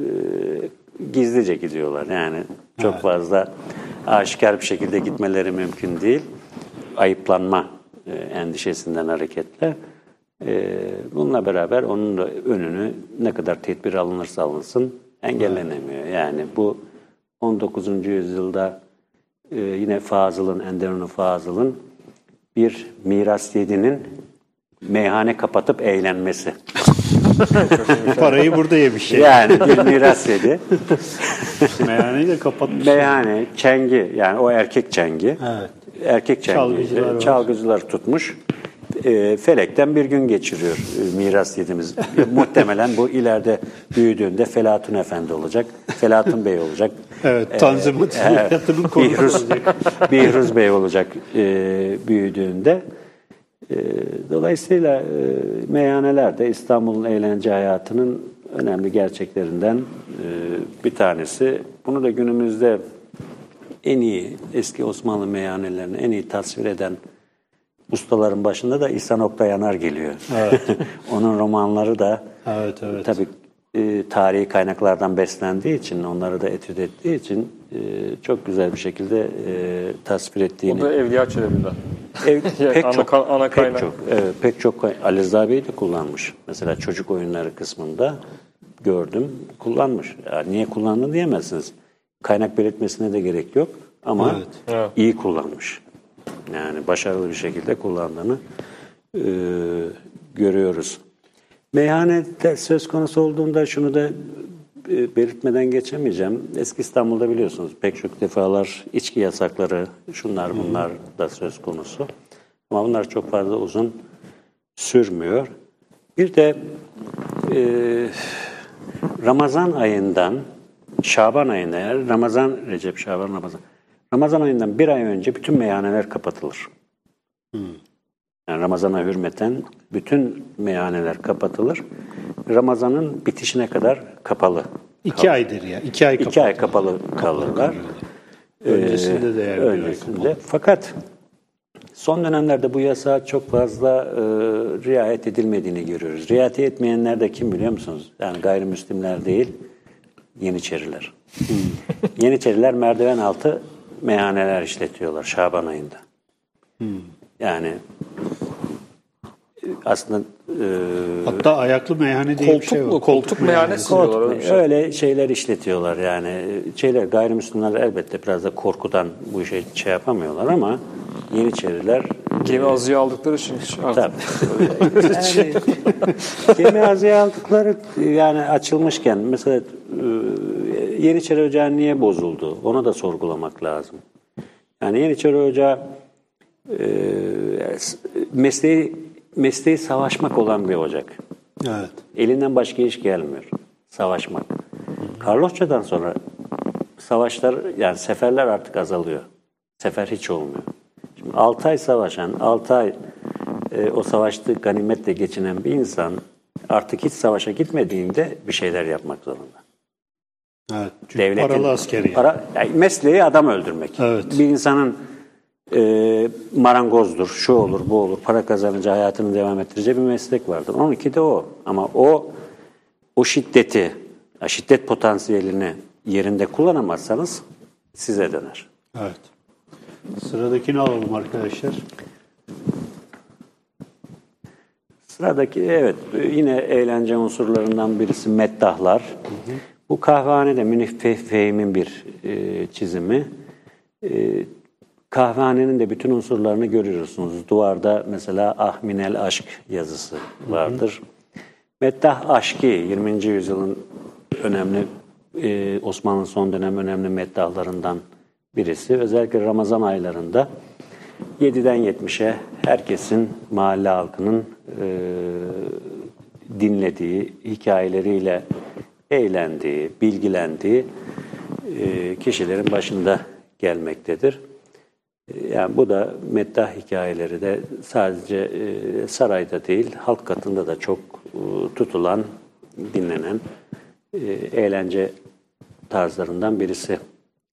gizlice gidiyorlar. Yani çok fazla aşikar bir şekilde gitmeleri mümkün değil. Ayıplanma e, endişesinden hareketle. E, bununla beraber onun da önünü ne kadar tedbir alınırsa alınsın engellenemiyor. Yani bu 19. yüzyılda ee, yine Fazıl'ın, Enderun'un Fazıl'ın bir miras yedinin meyhane kapatıp eğlenmesi. Parayı burada yemiş. Yani. Yani bir miras yedi. Meyhaneyi de kapatmış. Meyhane, çengi yani o erkek çengi. Evet. Erkek çengi. Çalgıcılar var. Çalgıcılar tutmuş. E, felekten bir gün geçiriyor e, miras yediğimiz. Muhtemelen bu ileride büyüdüğünde Felatun Efendi olacak. Felatun Bey olacak. Evet, Tanzimat evet, hayatının konusu Bihruz, olacak. Bihruz Bey olacak e, büyüdüğünde. E, dolayısıyla e, meyhaneler de İstanbul'un eğlence hayatının önemli gerçeklerinden e, bir tanesi. Bunu da günümüzde en iyi eski Osmanlı meyhanelerini en iyi tasvir eden ustaların başında da İhsan Oktay Yanar geliyor. Onun romanları da Evet, evet. tabii e, tarihi kaynaklardan beslendiği için, onları da etüt ettiği için e, çok güzel bir şekilde e, tasvir ettiğini. O da Evliya Çelebi'nden. Ev, Yani pek ana çok, ana pek çok, evet, pek çok Ali Rıza Bey de kullanmış. Mesela çocuk oyunları kısmında gördüm, kullanmış. Ya niye kullandı diyemezsiniz. Kaynak belirtmesine de gerek yok ama Evet. Evet. iyi kullanmış. Yani başarılı bir şekilde kullandığını e, görüyoruz. Meyhanede söz konusu olduğunda şunu da e, belirtmeden geçemeyeceğim. Eski İstanbul'da biliyorsunuz pek çok defalar içki yasakları, şunlar bunlar da söz konusu. Ama bunlar çok fazla uzun sürmüyor. Bir de e, Ramazan ayından Şaban ayında eğer Ramazan, Recep, Şaban, Ramazan. Ramazan ayından bir ay önce bütün meyhaneler kapatılır. Yani Ramazan'a hürmeten bütün meyhaneler kapatılır. Ramazan'ın bitişine kadar kapalı. İki aydır ya. İki ay İki kapalı. ay kapalı kalırlar. Öncesinde de yani bir ay Öncesinde. Fakat son dönemlerde bu yasağa çok fazla e, riayet edilmediğini görüyoruz. Riayet etmeyenler de kim biliyor musunuz? Yani gayrimüslimler değil, Yeniçeriler. Yeniçeriler merdiven altı meyhaneler işletiyorlar Şaban ayında. Yani e, aslında e, Hatta ayaklı meyhane diye bir Koltuk şey var. mu? Koltuk meyhanesi diyorlar öyle bir şey. öyle şeyler işletiyorlar yani. Şeyler gayrimüslimler elbette biraz da korkudan bu işe şey yapamıyorlar ama Yeniçeriler Gemi azıya aldıkları için artık. Tabii. yani, gemi azıya aldıkları yani açılmışken mesela e, Yeniçeri Ocağı niye bozuldu? Onu da sorgulamak lazım. Yani Yeniçeri Ocağı e, mesleği, mesleği savaşmak olan bir ocak. Evet. Elinden başka iş gelmiyor. Savaşmak. Karlosça'dan sonra savaşlar yani seferler artık azalıyor. Sefer hiç olmuyor. Şimdi 6 ay savaşan, 6 ay e, o savaştığı ganimetle geçinen bir insan artık hiç savaşa gitmediğinde bir şeyler yapmak zorunda. Evet. Çünkü paralı askeri. Para, yani mesleği adam öldürmek. Evet. Bir insanın e, marangozdur, şu olur, bu olur, para kazanınca hayatını devam ettireceği bir meslek vardır. 12 de o. Ama o o şiddeti, şiddet potansiyelini yerinde kullanamazsanız size döner. Evet. Sıradakini alalım arkadaşlar. Sıradaki evet yine eğlence unsurlarından birisi meddahlar. Bu kahvehanede Münih Fe- Fehim'in bir e, çizimi. E, kahvehanenin de bütün unsurlarını görüyorsunuz. Duvarda mesela Ahminel Aşk yazısı vardır. Meddah Aşki 20. yüzyılın önemli e, Osmanlı son dönem önemli meddahlarından birisi. Özellikle Ramazan aylarında 7'den 70'e herkesin, mahalle halkının e, dinlediği, hikayeleriyle eğlendiği, bilgilendiği e, kişilerin başında gelmektedir. Yani bu da meddah hikayeleri de sadece e, sarayda değil, halk katında da çok e, tutulan, dinlenen e, eğlence tarzlarından birisi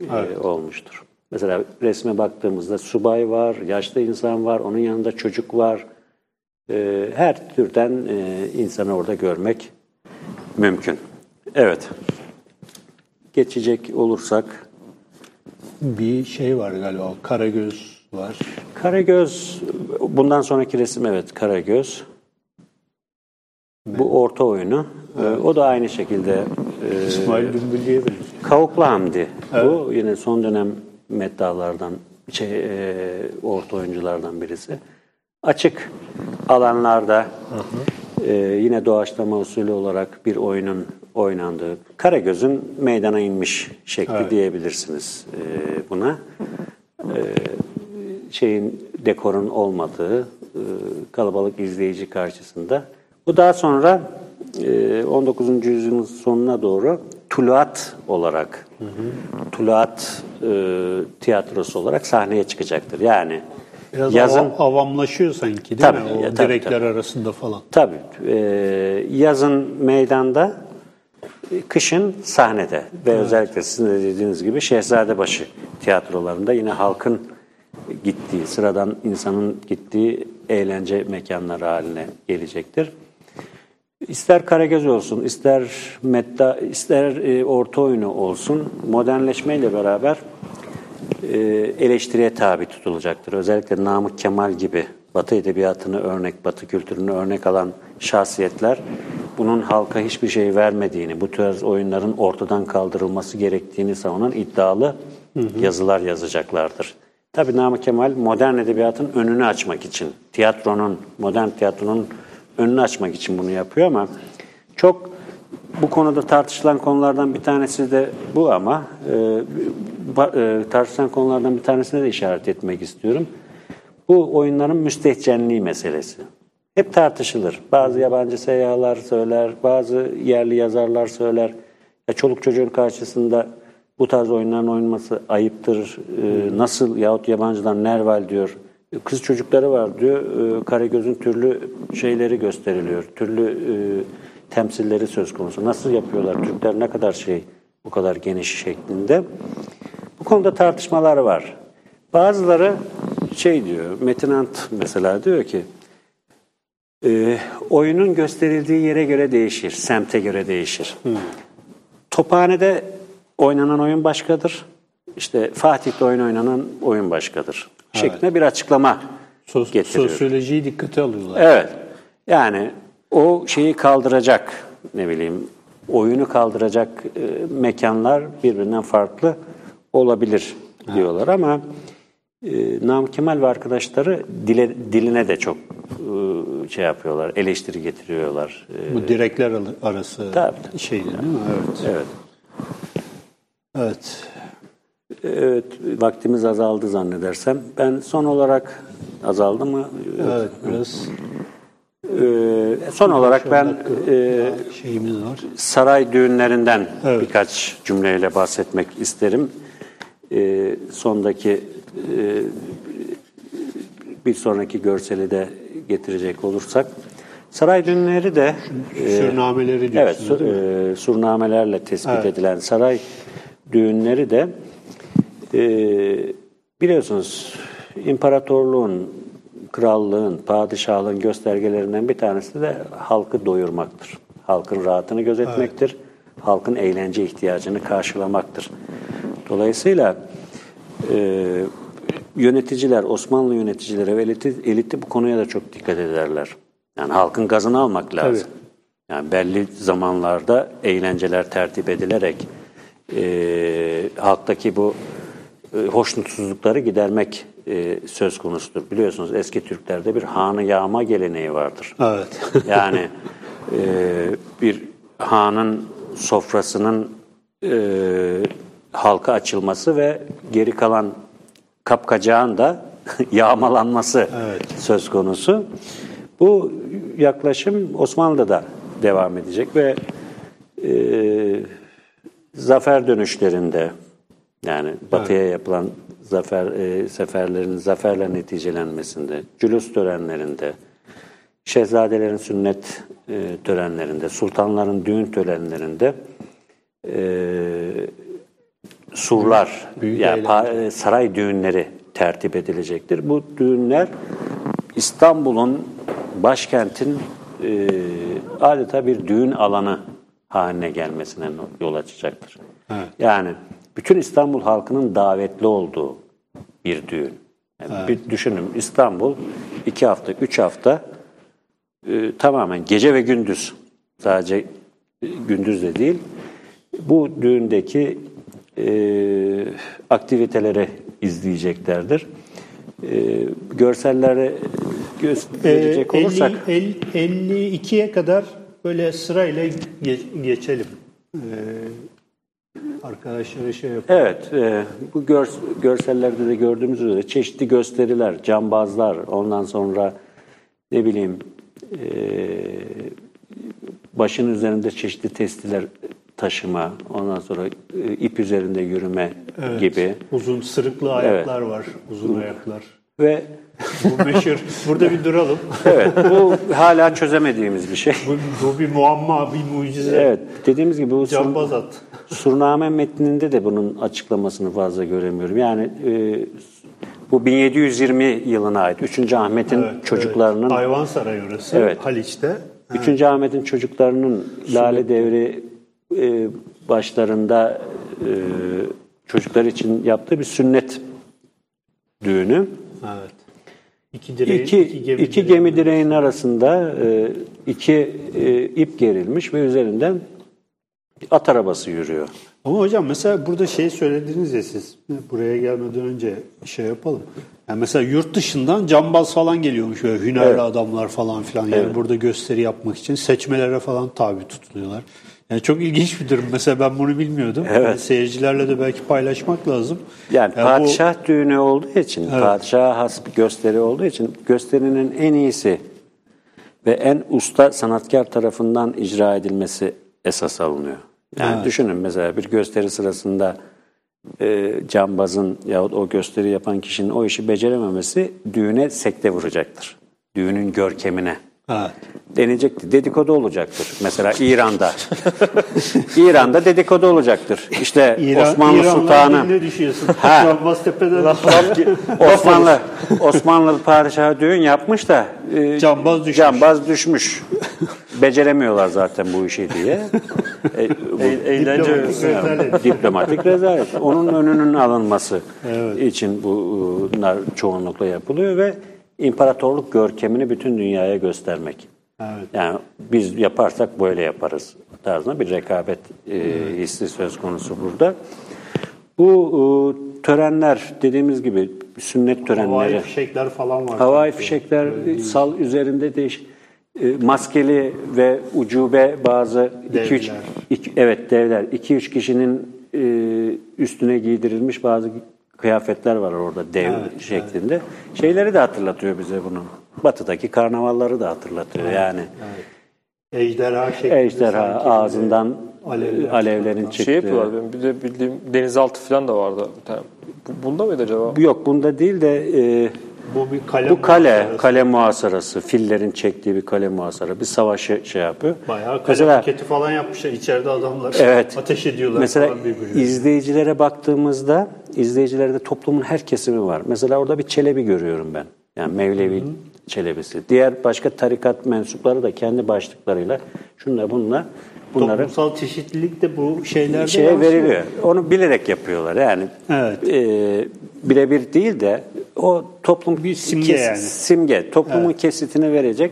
e, olmuştur. Mesela resme baktığımızda subay var, yaşlı insan var, onun yanında çocuk var. Her türden insanı orada görmek mümkün. Evet. Geçecek olursak Bir şey var galiba. Karagöz var. Karagöz, bundan sonraki resim evet Karagöz. Bu orta oyunu. Ee, O da aynı şekilde e, İsmail Dümbüllü'ye benziyor. Kavuklu Hamdi. Bu yine son dönem meddalardan, şey, e, orta oyunculardan birisi. Açık alanlarda e, yine doğaçlama usulü olarak bir oyunun oynandığı, Karagöz'ün meydana inmiş şekli diyebilirsiniz e, buna. E, şeyin dekorun olmadığı e, kalabalık izleyici karşısında. Bu daha sonra e, 19. yüzyılın sonuna doğru tuluat olarak, tuluat e, tiyatrosu olarak sahneye çıkacaktır. Yani Biraz yazın ava- avamlaşıyor sanki değil Tabii, mi? O ya, tabii, direkler tabii. arasında falan. Tabii. e, yazın meydanda, e, kışın sahnede ve özellikle sizin de dediğiniz gibi Şehzadebaşı tiyatrolarında yine halkın gittiği, sıradan insanın gittiği eğlence mekanları haline gelecektir. İster Karagöz olsun, ister Medda, ister e, orta oyunu olsun, modernleşmeyle beraber e, eleştiriye tabi tutulacaktır. Özellikle Namık Kemal gibi Batı edebiyatını örnek, Batı kültürünü örnek alan şahsiyetler bunun halka hiçbir şey vermediğini, bu tür oyunların ortadan kaldırılması gerektiğini savunan iddialı yazılar yazacaklardır. Tabii Namık Kemal modern edebiyatın önünü açmak için, tiyatronun, modern tiyatronun önünü açmak için bunu yapıyor ama çok bu konuda tartışılan konulardan bir tanesi de bu ama e, e, tartışılan konulardan bir tanesine de işaret etmek istiyorum. Bu oyunların müstehcenliği meselesi. Hep tartışılır. Bazı yabancı seyyahlar söyler, bazı yerli yazarlar söyler. Ya çoluk çocuğun karşısında bu tarz oyunların oynanması ayıptır. E, nasıl yahut yabancıdan nerval diyor. Kız çocukları var diyor. E, Karagöz'ün türlü şeyleri gösteriliyor. Türlü e, temsilleri söz konusu. Nasıl yapıyorlar? Türkler ne kadar şey, bu kadar geniş şeklinde. Bu konuda tartışmalar var. Bazıları şey diyor, Metin Ant mesela diyor ki, e, oyunun gösterildiği yere göre değişir, semte göre değişir. Tophane'de oynanan oyun başkadır. İşte Fatih'te oyun oynanan oyun başkadır. Şeklinde bir açıklama Sos- getiriyor. sosyolojiyi dikkate alıyorlar. Evet. Yani o şeyi kaldıracak ne bileyim oyunu kaldıracak e, mekanlar birbirinden farklı olabilir diyorlar ama e, Nam Kemal ve arkadaşları dile, diline de çok e, şey yapıyorlar, eleştiri getiriyorlar. E, Bu direkler arası Tabii. şeydi değil mi? Evet. evet. Evet. Evet, vaktimiz azaldı zannedersem. Ben son olarak azaldı mı? Evet biraz Ee, son olarak ben e, şeyimiz var. saray düğünlerinden Evet. birkaç cümleyle bahsetmek isterim. Ee, sondaki e, bir sonraki görseli de getirecek olursak. Saray düğünleri de e, Sürnameleri Evet, diyorsunuz su- değil mi? e, surnamelerle tespit Evet. edilen saray düğünleri de e, biliyorsunuz imparatorluğun, krallığın, padişahlığın göstergelerinden bir tanesi de halkı doyurmaktır. Halkın rahatını gözetmektir. Halkın eğlence ihtiyacını karşılamaktır. Dolayısıyla e, yöneticiler, Osmanlı yöneticileri ve eliti, eliti bu konuya da çok dikkat ederler. Yani halkın gazını almak lazım. Yani belli zamanlarda eğlenceler tertip edilerek e, halktaki bu e, hoşnutsuzlukları gidermek e, söz konusudur. Biliyorsunuz eski Türklerde bir hanı yağma geleneği vardır. Evet. Yani e, bir hanın sofrasının e, halka açılması ve geri kalan kapkacağın da yağmalanması söz konusu. Bu yaklaşım Osmanlı'da da devam edecek ve e, zafer dönüşlerinde yani batıya yapılan zafer e, seferlerin zaferle neticelenmesinde, cülüs törenlerinde, şehzadelerin sünnet e, törenlerinde, sultanların düğün törenlerinde e, surlar, Büyük yani pa- e, saray düğünleri tertip edilecektir. Bu düğünler İstanbul'un, başkentin e, adeta bir düğün alanı haline gelmesine yol açacaktır. Yani bütün İstanbul halkının davetli olduğu bir düğün. Yani bir düşünün İstanbul iki hafta, üç hafta e, tamamen gece ve gündüz. Sadece e, gündüz de değil. Bu düğündeki e, aktiviteleri izleyeceklerdir. E, görselleri gösterecek Ee, olursak 50, el- 52'ye kadar böyle sırayla ge- geçelim. Ee, arkadaşlara şey yap. Evet, e, bu gör- görsellerde de gördüğümüz üzere çeşitli gösteriler, cambazlar, ondan sonra ne bileyim e, başın üzerinde çeşitli testiler taşıma, ondan sonra e, ip üzerinde yürüme gibi Uzun sırıklı ayaklar var. Uzun ayaklar. ve Bu meşhur. Burada bir duralım. evet bu hala çözemediğimiz bir şey. Bu, bu bir muamma, bir mucize. Evet, dediğimiz gibi bu Cambaz at. Surname metninde de bunun açıklamasını fazla göremiyorum. Yani e, bu 1720 yılına ait 3. Ahmet'in Evet, çocuklarının evet. Ayvansaray orası. Evet. Haliç'te. 3. Ahmet'in çocuklarının Lale Devri e, başlarında e, çocuklar için yaptığı bir sünnet düğünü. Evet. İki direğin, İki, iki gemi, direğin. direğin arasında e, iki e, ip gerilmiş ve üzerinden at arabası yürüyor. Ama hocam mesela burada şey söylediniz ya siz buraya gelmeden önce şey yapalım. Yani mesela yurt dışından cambaz falan geliyormuş böyle hünerli Evet. adamlar falan filan. Yani Evet. burada gösteri yapmak için seçmelere falan tabi tutuluyorlar. Yani çok ilginç bir durum. Mesela ben bunu bilmiyordum. Evet. Yani seyircilerle de belki paylaşmak lazım. Yani bu- padişah düğünü olduğu için, padişaha has bir gösteri olduğu için gösterinin en iyisi ve en usta sanatkar tarafından icra edilmesi esas alınıyor. Yani düşünün mesela bir gösteri sırasında e, cambazın yahut o gösteri yapan kişinin o işi becerememesi düğüne sekte vuracaktır. Düğünün görkemine. Evet. Denecekti. Dedikodu olacaktır. Mesela İran'da. İran'da dedikodu olacaktır. İşte İran, Osmanlı İran'la Sultanı. Ne? Ha. Tepeden Osmanlı Osmanlı padişahı düğün yapmış da e, Cambaz düşmüş. Cambaz düşmüş. Beceremiyorlar zaten bu işi diye. E, bu- E- eğlence Diplomatik diplomatik rezalet. Onun önünün alınması için bunlar çoğunlukla yapılıyor ve imparatorluk görkemini bütün dünyaya göstermek. Evet. Yani biz yaparsak böyle yaparız tarzında bir rekabet e, hissi söz konusu burada. Bu e, törenler dediğimiz gibi sünnet törenleri. Havai fişekler falan var. Havai sanki. fişekler sal üzerinde değiş e, maskeli ve ucube bazı 2 3 Devler. evet devler 2 3 kişinin e, üstüne giydirilmiş bazı kıyafetler var orada dev şeklinde. Şeyleri de hatırlatıyor bize bunu. Batı'daki karnavalları da hatırlatıyor yani. Ejderha şeklinde. Ejderha ağzından alevler alevlerin çıktığı. Şey yapıyorlar benim bir de bildiğim denizaltı falan da vardı. Bir tane. Bunda mıydı acaba? Yok bunda değil de e, Bu bir kale. bu kale, muhasebesi. kale muhasarası, fillerin çektiği bir kale muhasara, bir savaşı şey yapıyor. Bayağı kale Mesela paketi falan yapmışlar. İçeride adamlar Evet. ateş ediyorlar Mesela falan birbirine. izleyicilere baktığımızda izleyicilerde toplumun her kesimi var. Mesela orada bir çelebi görüyorum ben. Yani Mevlevi çelebisi. Diğer başka tarikat mensupları da kendi başlıklarıyla şunla bununla bunları Toplumsal çeşitlilik de bu şeylerde şeye veriliyor. Onu bilerek yapıyorlar. Yani Evet. e, birebir değil de o toplum Bir simge yani. simge toplumun kesitini verecek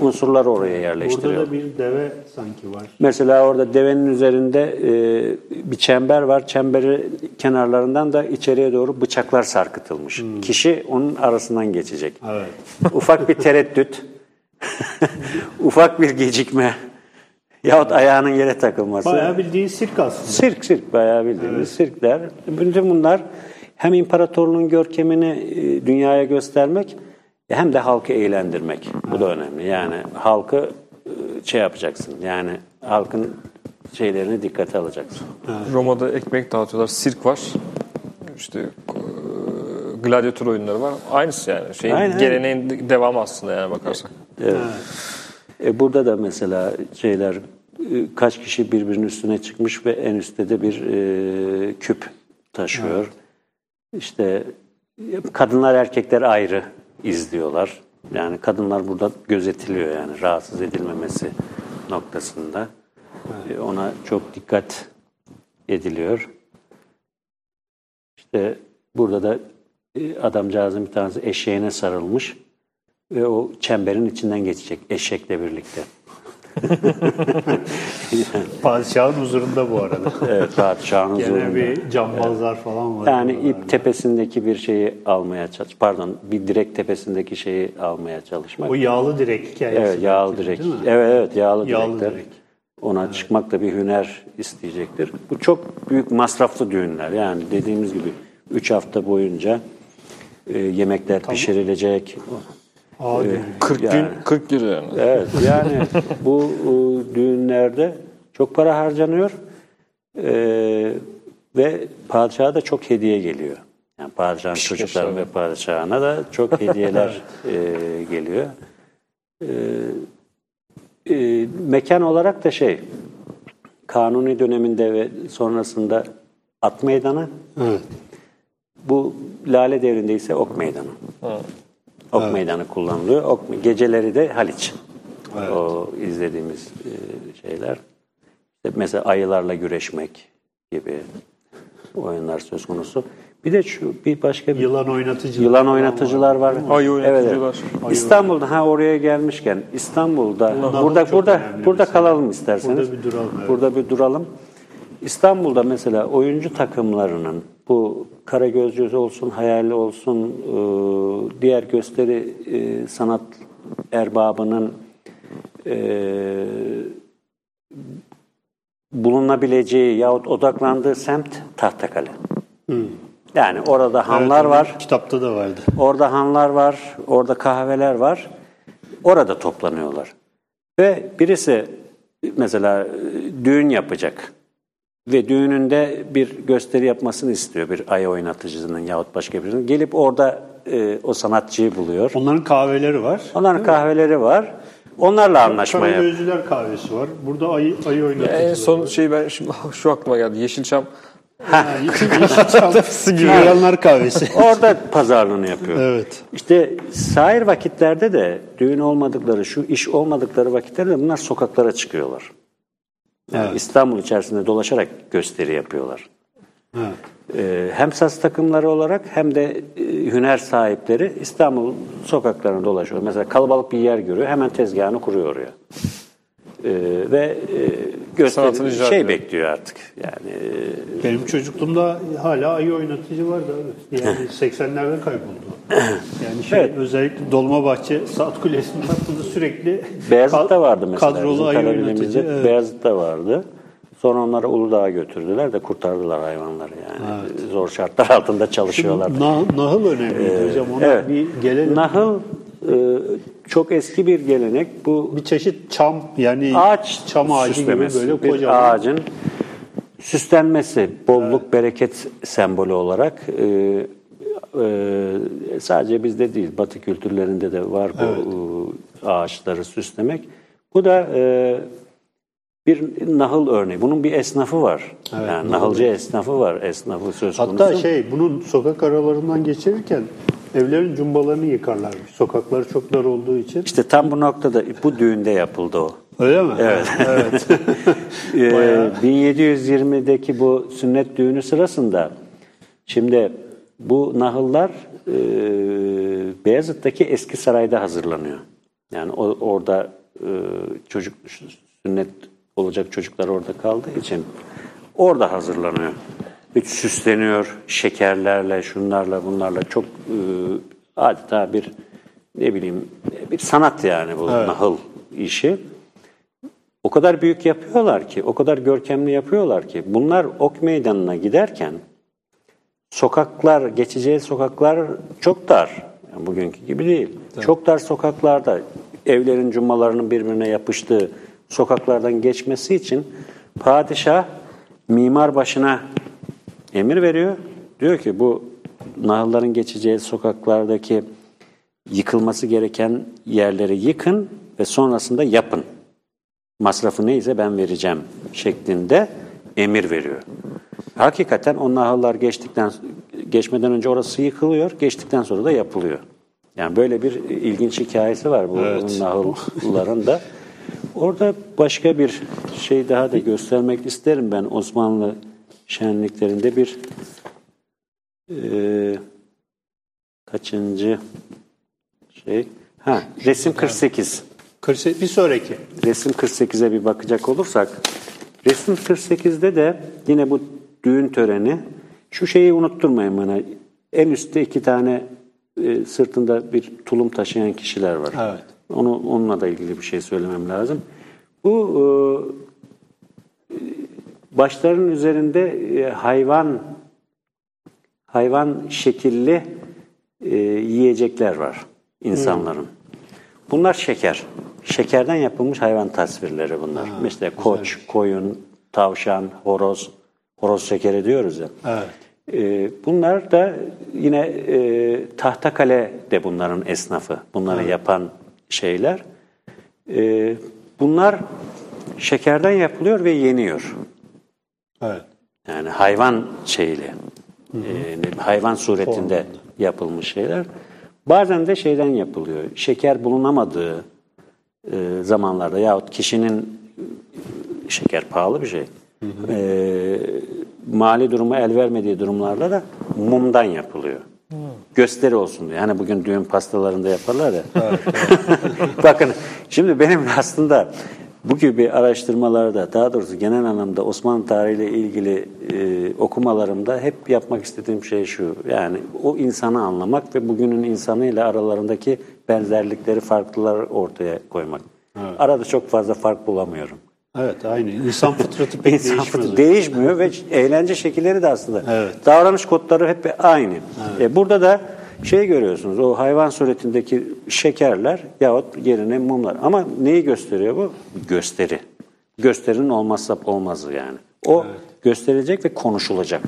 unsurları oraya yerleştiriyor. Burada da bir deve sanki var. Mesela orada devenin üzerinde e, bir çember var. Çemberi kenarlarından da içeriye doğru bıçaklar sarkıtılmış. Kişi onun arasından geçecek. Evet. Ufak bir tereddüt, ufak bir gecikme yahut ayağının yere takılması. Bayağı bildiğin sirk aslında. Sirk sirk bayağı bildiğimiz sirkler. Bütün bunlar hem imparatorluğun görkemini e, dünyaya göstermek hem de halkı eğlendirmek. Bu da önemli. Yani halkı e, şey yapacaksın. Yani halkın şeylerini dikkate alacaksın. Roma'da ekmek dağıtıyorlar. Sirk var. İşte e, gladyatör oyunları var. Aynısı yani. Şeyin Aynen. geleneğin devamı aslında yani bakarsak. E burada da mesela şeyler e, kaç kişi birbirinin üstüne çıkmış ve en üstte de bir e, küp taşıyor. İşte e, kadınlar erkekler ayrı izliyorlar. Yani kadınlar burada gözetiliyor yani rahatsız edilmemesi noktasında. E, ona çok dikkat ediliyor. İşte burada da adamcağızın bir tanesi eşeğine sarılmış ve o çemberin içinden geçecek eşekle birlikte. Padişahın huzurunda bu arada. Evet, padişahın Gene huzurunda. bir cambazlar falan var. Yani ip tepesindeki bir şeyi almaya çalış, pardon, bir direk tepesindeki şeyi almaya çalışmak. O yağlı direk hikayesi. evet, yağlı direk. değil mi? Evet, evet, yağlı, Yağlı direkler. direk. Ona çıkmak da bir hüner isteyecektir. Bu çok büyük masraflı düğünler. Yani dediğimiz gibi 3 hafta boyunca e, yemekler pişirilecek. Aa, 40 Yani. gün 40 gün yani. Evet yani bu e, düğünlerde çok para harcanıyor e, ve padişaha da çok hediye geliyor. Yani padişahın çocukları ve padişahına da çok hediyeler e, geliyor. E, e, mekan olarak da şey Kanuni döneminde ve sonrasında at meydanı Evet. bu Lale devrinde ise ok meydanı. Ok meydanı kullanılıyor. Ok, geceleri de Haliç. O izlediğimiz e, şeyler. İşte mesela ayılarla güreşmek gibi oyunlar söz konusu. Bir de şu bir başka bir Yılan oynatıcılar. yılan oynatıcılar var. Ayı Evet, evet. oynatıcılar. İstanbul'da ha oraya gelmişken İstanbul'da Bunlar burada burada burada mesela. kalalım isterseniz. Burada bir duralım, evet. Burada bir duralım. İstanbul'da mesela oyuncu takımlarının bu Karagözcü olsun, Hayali olsun, e, diğer gösteri e, sanat erbabının e, bulunabileceği yahut odaklandığı semt Tahtakale. Yani orada hanlar Evet, var. Kitapta da vardı. Orada hanlar var, orada kahveler var. Orada toplanıyorlar. Ve birisi mesela e, düğün yapacak. Ve düğününde bir gösteri yapmasını istiyor bir ay oynatıcısının yahut başka birinin. Gelip orada e, o sanatçıyı buluyor. Onların kahveleri var. Onların kahveleri var. Onlarla anlaşma yapıyor. Karagözcüler kahvesi var. Burada ayı, ayı oynatıcılar En son var. şey ben şimdi şu aklıma geldi. Yeşilçam Yılanlar kahvesi. Orada pazarlığını yapıyor. evet. İşte sair vakitlerde de düğün olmadıkları, şu iş olmadıkları vakitlerde de bunlar sokaklara çıkıyorlar. Yani İstanbul içerisinde dolaşarak gösteri yapıyorlar. Evet. Ee, hem saz takımları olarak hem de e, hüner sahipleri İstanbul sokaklarında dolaşıyor. Mesela kalabalık bir yer görüyor, hemen tezgahını kuruyor oraya. Ee, ve e, gösteri şey bekliyor artık. Yani e, Benim çocukluğumda hala ayı oynatıcı vardı abi. Yani 80'lerde kayboldu. Yani şey Evet. özellikle Dolmabahçe Saat Kulesi'nin altında sürekli Beyazıt'ta vardı mesela. Kadrolu ayı oynatıcı. Evet. Beyazıt'ta vardı. Sonra onları Uludağ'a götürdüler de kurtardılar hayvanları yani. Zor şartlar altında çalışıyorlar. Nah- nahıl önemliydi hocam. Ona evet. bir gelelim. Nahıl e, çok eski bir gelenek. Bu bir çeşit çam yani ağaç çam ağacı gibi böyle bir kocaman. ağacın süslenmesi, bolluk, bereket sembolü olarak e, e, sadece bizde değil, Batı kültürlerinde de var bu e, ağaçları süslemek. Bu da e, bir nahıl örneği. Bunun bir esnafı var. yani nahılcı esnafı var. Esnafı söz konusu. Hatta şey bunun sokak aralarından geçirirken evlerin cumbalarını yıkarlarmış. Sokakları çok dar olduğu için. İşte tam bu noktada bu düğünde yapıldı o. Öyle mi? Evet. evet. Ee, 1720'deki bu sünnet düğünü sırasında şimdi bu nahıllar e, Beyazıt'taki eski sarayda hazırlanıyor. Yani o, orada e, çocuk sünnet olacak çocuklar orada kaldığı için orada hazırlanıyor. Hiç süsleniyor şekerlerle, şunlarla, bunlarla çok e, adeta bir ne bileyim bir sanat yani bu nahıl işi. O kadar büyük yapıyorlar ki, o kadar görkemli yapıyorlar ki bunlar ok meydanına giderken sokaklar, geçeceği sokaklar çok dar. Yani bugünkü gibi değil. Çok dar sokaklarda evlerin cummalarının birbirine yapıştığı sokaklardan geçmesi için padişah mimar başına emir veriyor. Diyor ki bu nahılların geçeceği sokaklardaki yıkılması gereken yerleri yıkın ve sonrasında yapın masrafı neyse ben vereceğim şeklinde emir veriyor. Hakikaten o nahıllar geçtikten geçmeden önce orası yıkılıyor, geçtikten sonra da yapılıyor. Yani böyle bir ilginç hikayesi var bu nahılların da. Orada başka bir şey daha da göstermek isterim ben Osmanlı şenliklerinde bir e, kaçıncı şey? Ha, resim 48. Kırse- bir sonraki. Resim 48'e bir bakacak olursak, resim 48'de de yine bu düğün töreni, şu şeyi unutturmayın bana. En üstte iki tane e, sırtında bir tulum taşıyan kişiler var. Evet. Onu onunla da ilgili bir şey söylemem lazım. Bu e, başların üzerinde e, hayvan hayvan şekilli e, yiyecekler var insanların. Bunlar şeker. Şekerden yapılmış hayvan tasvirleri bunlar. Mesela koç, koyun, tavşan, horoz, horoz şekeri diyoruz ya. Evet. E, bunlar da yine e, Tahtakale de bunların esnafı. Bunları yapan şeyler. E, bunlar şekerden yapılıyor ve yeniyor. Evet. Yani hayvan şeyle, e, hayvan suretinde yapılmış şeyler. Bazen de şeyden yapılıyor. Şeker bulunamadığı e, zamanlarda yahut kişinin e, şeker pahalı bir şey. E, mali durumu el vermediği durumlarda da mumdan yapılıyor. Gösteri olsun diye. Hani bugün düğün pastalarında yaparlar ya. Bakın şimdi benim aslında bu gibi araştırmalarda daha doğrusu genel anlamda Osmanlı tarihiyle ilgili e, okumalarımda hep yapmak istediğim şey şu. Yani o insanı anlamak ve bugünün insanıyla aralarındaki benzerlikleri, farklılar ortaya koymak. Arada çok fazla fark bulamıyorum. Evet aynı. İnsan fıtratı pek İnsan değişmez. fıtratı değişmiyor ve eğlence şekilleri de aslında. Evet. Davranış kodları hep aynı. E, burada da şey görüyorsunuz o hayvan suretindeki şekerler yahut yerine mumlar. Ama neyi gösteriyor bu? Gösteri. Gösterinin olmazsa olmazı yani. O gösterilecek ve konuşulacak.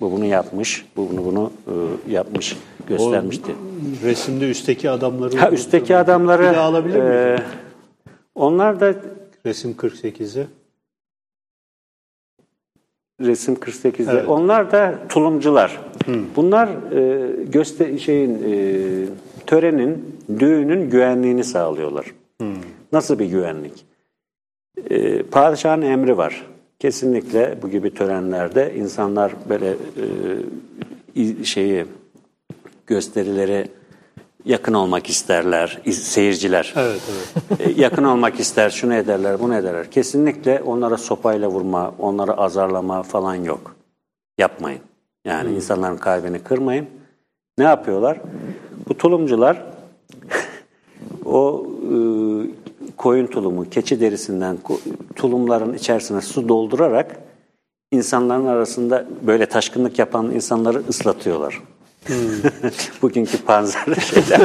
Bu bunu yapmış, bu bunu bunu e, yapmış, göstermişti. O resimde üstteki adamları Ha üstteki adamları Bir alabilir e, miyiz? onlar da Resim 48'i. resim 48'de. Evet. Onlar da tulumcular. Bunlar e, göster şeyin e, törenin, düğünün güvenliğini sağlıyorlar. Nasıl bir güvenlik? E, padişahın emri var. Kesinlikle bu gibi törenlerde insanlar böyle e, şeyi gösterileri yakın olmak isterler, seyirciler. Evet, evet. E, yakın olmak ister, şunu ederler, bunu ederler. Kesinlikle onlara sopayla vurma, onları azarlama falan yok. Yapmayın. Yani insanların kalbini kırmayın. Ne yapıyorlar? Bu tulumcular o e, koyun tulumu, keçi derisinden tulumların içerisine su doldurarak insanların arasında böyle taşkınlık yapan insanları ıslatıyorlar. Bugünkü panzer şeyler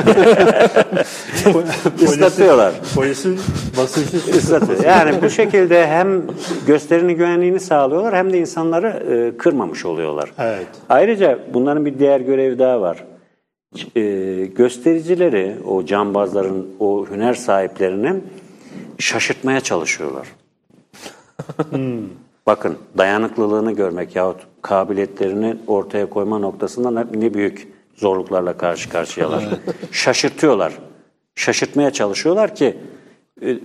ıslatıyorlar. Polisin basıncı Islatıyor. Yani bu şekilde hem gösterinin güvenliğini sağlıyorlar hem de insanları e, kırmamış oluyorlar. Evet. Ayrıca bunların bir diğer görevi daha var. E, göstericileri, o cambazların, o hüner sahiplerini şaşırtmaya çalışıyorlar. Bakın dayanıklılığını görmek yahut kabiliyetlerini ortaya koyma noktasında ne- büyük zorluklarla karşı karşıyalar. Şaşırtıyorlar. Şaşırtmaya çalışıyorlar ki e,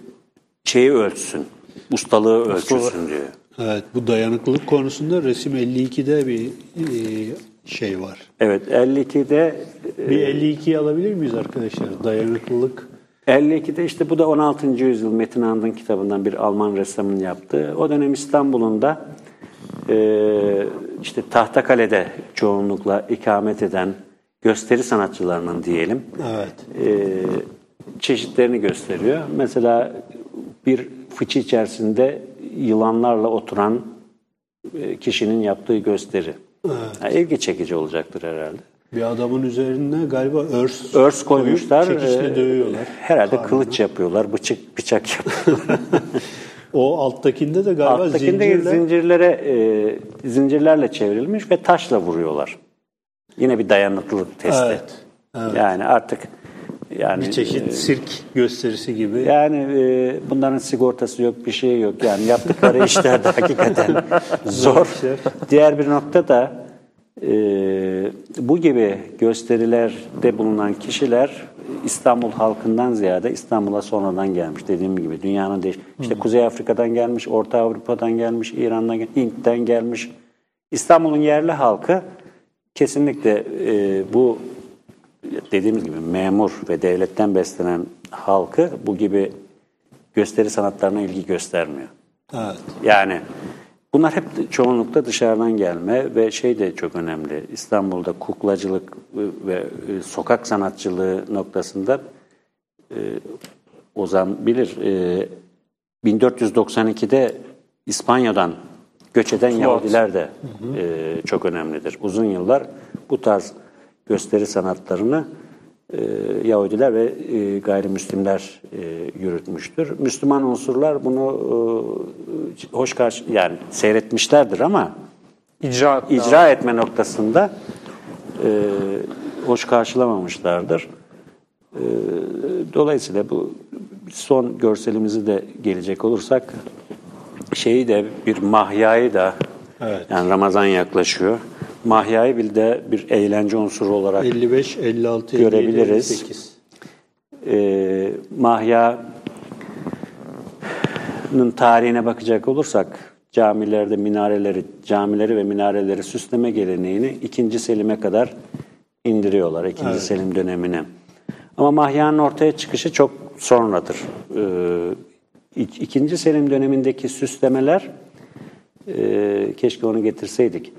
şeyi ölçsün, ustalığı ölçülsün diyor. Evet, bu dayanıklılık konusunda resim 52'de bir e, şey var. Evet 52'de Bir 52'yi alabilir miyiz arkadaşlar? Dayanıklılık. 52'de işte bu da 16. yüzyıl Metin Andın kitabından bir Alman ressamın yaptığı. O dönem İstanbul'un da e, işte Tahtakale'de çoğunlukla ikamet eden gösteri sanatçılarının diyelim Evet. e, çeşitlerini gösteriyor. Mesela bir fıçı içerisinde yılanlarla oturan e, kişinin yaptığı gösteri. Yani ilgi çekici olacaktır herhalde. Bir adamın üzerine galiba örs, Örs koymuşlar. koyup çekiçle e, dövüyorlar. Herhalde Karnına. kılıç yapıyorlar, bıçak bıçak yapıyorlar. O alttakinde de galiba Alttakinde zincirle zincirlere e, zincirlerle çevrilmiş ve taşla vuruyorlar. Yine bir dayanıklılık testi. Evet, evet. Yani artık yani bir çeşit e, sirk gösterisi gibi. yani e, bunların sigortası yok, bir şey yok. Yani yaptıkları işler de hakikaten zor. Diğer bir nokta da bu gibi gösterilerde bulunan kişiler İstanbul halkından ziyade İstanbul'a sonradan gelmiş. Dediğim gibi dünyanın değiş işte Kuzey Afrika'dan gelmiş, Orta Avrupa'dan gelmiş, İran'dan gelmiş, Hint'ten gelmiş. İstanbul'un yerli halkı kesinlikle e, bu dediğimiz gibi memur ve devletten beslenen halkı bu gibi gösteri sanatlarına ilgi göstermiyor. Evet. Yani bunlar hep çoğunlukla dışarıdan gelme ve şey de çok önemli. İstanbul'da kuklacılık ve e, sokak sanatçılığı noktasında e, Ozan bilir e, 1492'de İspanya'dan göç eden Yahudiler de e, çok önemlidir. Uzun yıllar bu tarz gösteri sanatlarını e, Yahudiler ve e, gayrimüslimler e, yürütmüştür. Müslüman unsurlar bunu e, hoş karşı yani seyretmişlerdir ama İcra, icra etme noktasında e, hoş karşılamamışlardır. E, dolayısıyla bu son görselimizi de gelecek olursak şeyi de bir mahyayı da Evet. yani Ramazan yaklaşıyor. Mahyayı bir de bir eğlence unsuru olarak 55, 56, Görebiliriz. 58. e, Mahya'nın tarihine bakacak olursak camilerde minareleri, camileri ve minareleri süsleme geleneğini 2. Selim'e kadar indiriyorlar. 2. Selim dönemine. Ama Mahya'nın ortaya çıkışı çok sonradır. Ee, ik- İkinci Selim dönemindeki süslemeler e, keşke onu getirseydik.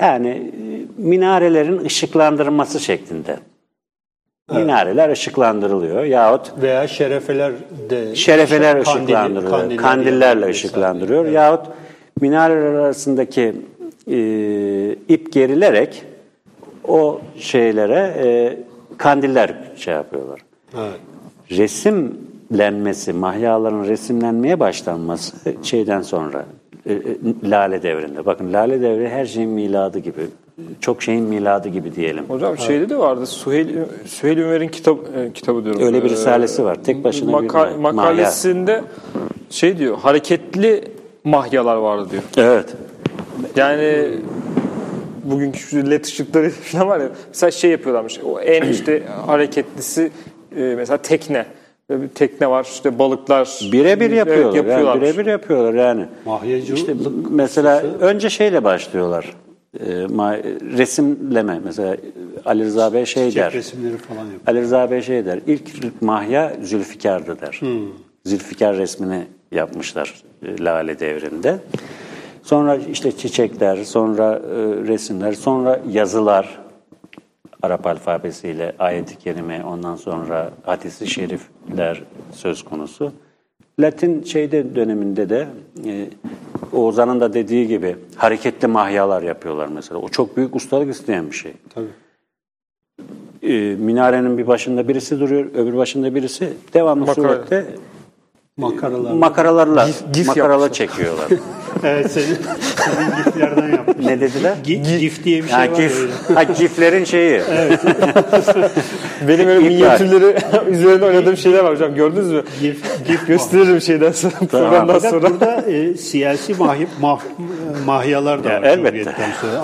Yani e, minarelerin ışıklandırılması şeklinde. Minareler ışıklandırılıyor yahut Veya şerefeler de şerefeler kandili- ışıklandırılıyor, kandiller kandillerle ışıklandırıyor vesaire. yahut minareler arasındaki e, ip gerilerek o şeylere e, kandiller şey yapıyorlar. Evet. Resimlenmesi, mahyaların resimlenmeye başlanması şeyden sonra Lale devrinde. Bakın Lale devri her şeyin miladı gibi. Çok şeyin miladı gibi diyelim. Hocam şeyde de vardı. Süheyl, Süheyl Ümer'in kitap, e, kitabı diyorum. Öyle bir Ee, risalesi var. Tek başına bir maka- mahya. makalesinde şey diyor. Hareketli mahyalar vardı diyor. Evet. Yani bugünkü şu led ışıkları falan var ya. Mesela şey yapıyorlarmış. O en işte hareketlisi e, mesela tekne. Tekne var, işte balıklar. Birebir Evet, yapıyorlar. yani yapıyorlar. birebir yapıyorlar yani. Mahyacı İşte mesela önce şeyle başlıyorlar. E, ma- resimleme mesela Ali Rıza Bey şey çiçek der. resimleri falan yapıyor. Ali Rıza Bey şey der. İlk mahya Zülfikar'dı der. Hmm. Zülfikar resmini yapmışlar e, Lale devrinde. Sonra işte çiçekler, sonra e, resimler, sonra yazılar. Arap alfabesiyle ayet-i kerime, ondan sonra hadisi şerifler söz konusu. Latin şeyde döneminde de e, Oğuzhan'ın da dediği gibi hareketli mahyalar yapıyorlar mesela. O çok büyük ustalık isteyen bir şey. Tabii. E, minarenin bir başında birisi duruyor, öbür başında birisi devamlı Makara. surette Makaralar. makaralarla Gif- gif makaralar yapmışlar. çekiyorlar. evet senin, senin giflerden yapmış. ne dediler? Gi- gif diye bir şey Ha, var. gif. Ha, giflerin şeyi. Benim öyle minyatürleri üzerinde oynadığım şeyler var hocam. Gördünüz mü? Gif, gif Gösteririm şeyden sonra, programdan Fakat sonra. burada e, siyasi mahy, mah, mahyalar da var. elbette.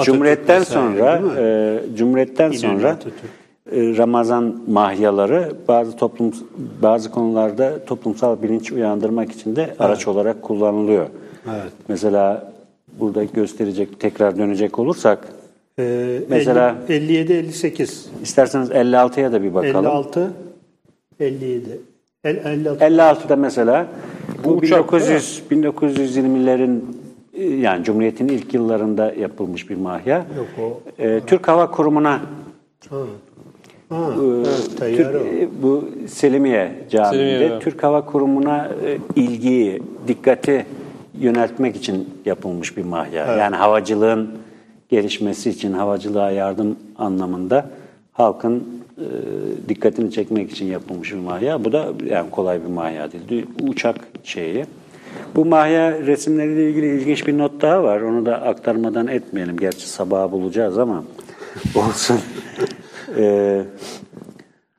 Cumhuriyet'ten sonra. Vesaire, e, Cumhuriyetten İnönü sonra Atatürk. e, Ramazan mahyaları bazı toplum bazı konularda toplumsal bilinç uyandırmak için de araç olarak kullanılıyor. Evet. Mesela burada gösterecek tekrar dönecek olursak Ee, Mesela- 57-58, isterseniz 56'ya da bir bakalım. 56, 57, El- 56. 56'da mesela bu uçak, 1900 1920'lerin e, yani Cumhuriyet'in ilk yıllarında yapılmış bir mahya. Yok o. E, Türk Hava Kurumu'na Ha. Ha, e, evet. Türk, e, bu Selimiye Camii'nde Selimiye, Türk Hava Kurumu'na e, ilgiyi, dikkati yöneltmek için yapılmış bir mahya. Yani havacılığın gelişmesi için, havacılığa yardım anlamında halkın e, dikkatini çekmek için yapılmış bir mahya. Bu da yani kolay bir mahya değil. Uçak şeyi. Bu mahya resimleriyle ilgili ilginç bir not daha var. Onu da aktarmadan etmeyelim. Gerçi sabaha bulacağız ama olsun. Ee,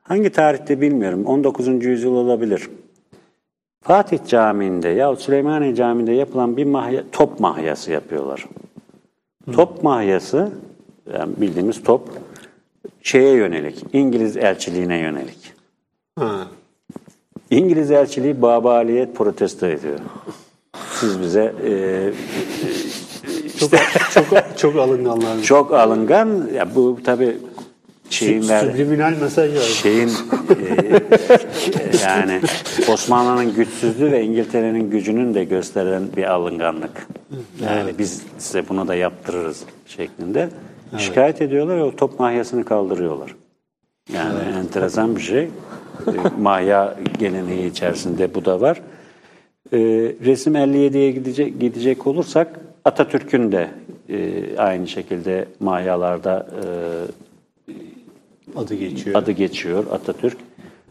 hangi tarihte bilmiyorum. 19. yüzyıl olabilir. Fatih Camii'nde ya Süleymaniye Camii'nde yapılan bir mahya, top mahyası yapıyorlar. Top mahyası, yani bildiğimiz top, şeye yönelik, İngiliz elçiliğine yönelik. Ha. İngiliz elçiliği Babali'ye protesto ediyor. Siz bize e, Çok, çok, çok alınganlar. çok alıngan, ya bu tabii şeyin ver, Subliminal mesaj var. şeyin e, yani Osmanlı'nın güçsüzlüğü ve İngiltere'nin gücünün de gösteren bir alınganlık. Yani biz size bunu da yaptırırız şeklinde. Şikayet ediyorlar ve o top mahyasını kaldırıyorlar. Yani enteresan bir şey. E, Mahya geleneği içerisinde bu da var. E, resim 57'ye gidecek, gidecek olursak Atatürk'ün de e, aynı şekilde mahyalarda e, Adı geçiyor. adı geçiyor Atatürk.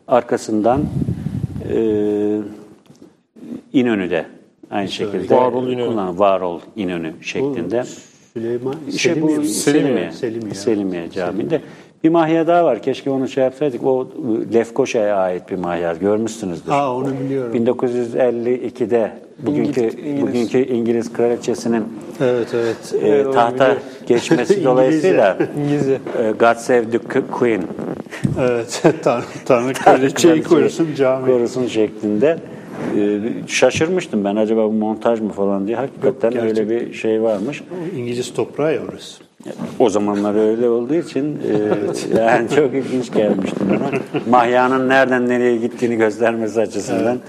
Arkasından e, İnönü'de aynı şekilde Var ol İnönü. kullan- var ol İnönü şeklinde. Süleyman İşte bu Selimiye. Selimiye, Selimiye. Selimiye, Camii'nde. Bir mahya daha var. Keşke onu şey yapsaydık. O Lefkoşa'ya ait bir mahya. Görmüşsünüzdür. Ha onu biliyorum. 1952'de bugünkü İngiliz- bugünkü İngiliz kraliçesinin Evet evet. e, Evet, tahta biliyorum. geçmesi İngilizce. dolayısıyla İngilizce. e, God Save the Queen Evet. Tanrı, Tanrı kraliçeyi korusun cami. korusun şeklinde e, şaşırmıştım ben acaba bu montaj mı falan diye hakikaten Yok, öyle bir şey varmış. İngiliz toprağı ya orası. O zamanlar öyle olduğu için e, yani çok ilginç gelmişti bana. Mahyanın nereden nereye gittiğini göstermesi açısından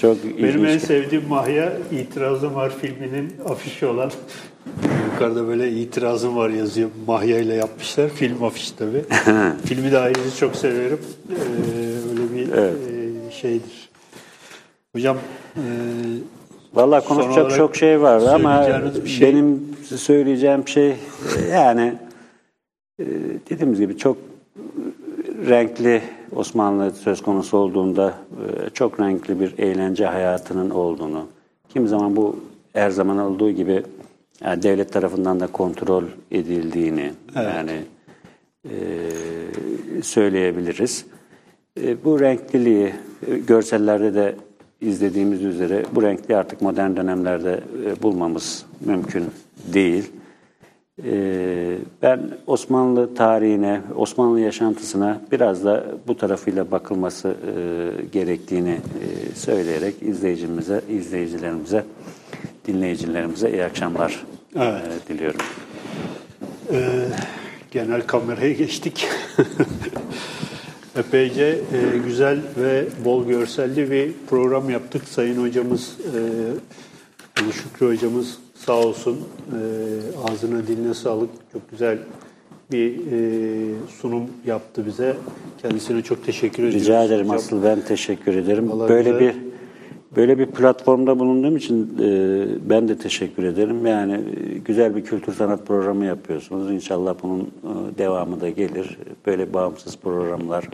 çok ilginç. Benim en sevdiğim Mahya İtirazım Var filminin afişi olan yukarıda böyle itirazım var yazıyor. Mahya ile yapmışlar. Film afişi tabii. Filmi de ayrıca çok severim. Ee, öyle bir e, şeydir. Hocam e, Vallahi Son konuşacak çok şey var ama şey- benim söyleyeceğim şey yani e, dediğimiz gibi çok renkli Osmanlı söz konusu olduğunda e, çok renkli bir eğlence hayatının olduğunu, kim zaman bu her zaman olduğu gibi yani devlet tarafından da kontrol edildiğini yani e, söyleyebiliriz. E, bu renkliliği e, görsellerde de izlediğimiz üzere bu renkli artık modern dönemlerde e, bulmamız mümkün değil. Ee, ben Osmanlı tarihine, Osmanlı yaşantısına biraz da bu tarafıyla bakılması e, gerektiğini e, söyleyerek izleyicimize, izleyicilerimize, dinleyicilerimize iyi akşamlar Evet. e, diliyorum. Ee, genel kameraya geçtik. Epeyce e, güzel ve bol görselli bir program yaptık. Sayın hocamız, e, Şükrü hocamız sağ olsun. E, ağzına diline sağlık. Çok güzel bir e, sunum yaptı bize. Kendisine çok teşekkür ediyoruz. Rica ederim hocam. asıl ben teşekkür ederim. Vallahi böyle güzel. bir böyle bir platformda bulunduğum için e, ben de teşekkür ederim. Yani e, güzel bir kültür sanat programı yapıyorsunuz. İnşallah bunun e, devamı da gelir. Böyle bağımsız programlar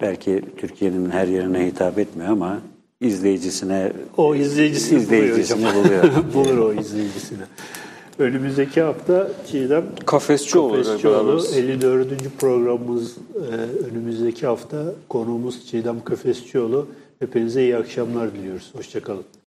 belki Türkiye'nin her yerine hitap etmiyor ama izleyicisine O izleyicisini, izleyicisini buluyor. buluyor. hocam. Bulur o izleyicisini. Önümüzdeki hafta Çiğdem Kafesçioğlu Kafesçioğlu beraberiz. 54. programımız e, önümüzdeki hafta konuğumuz Çiğdem Kafesçioğlu. Hepinize iyi akşamlar diliyoruz. Hoşçakalın.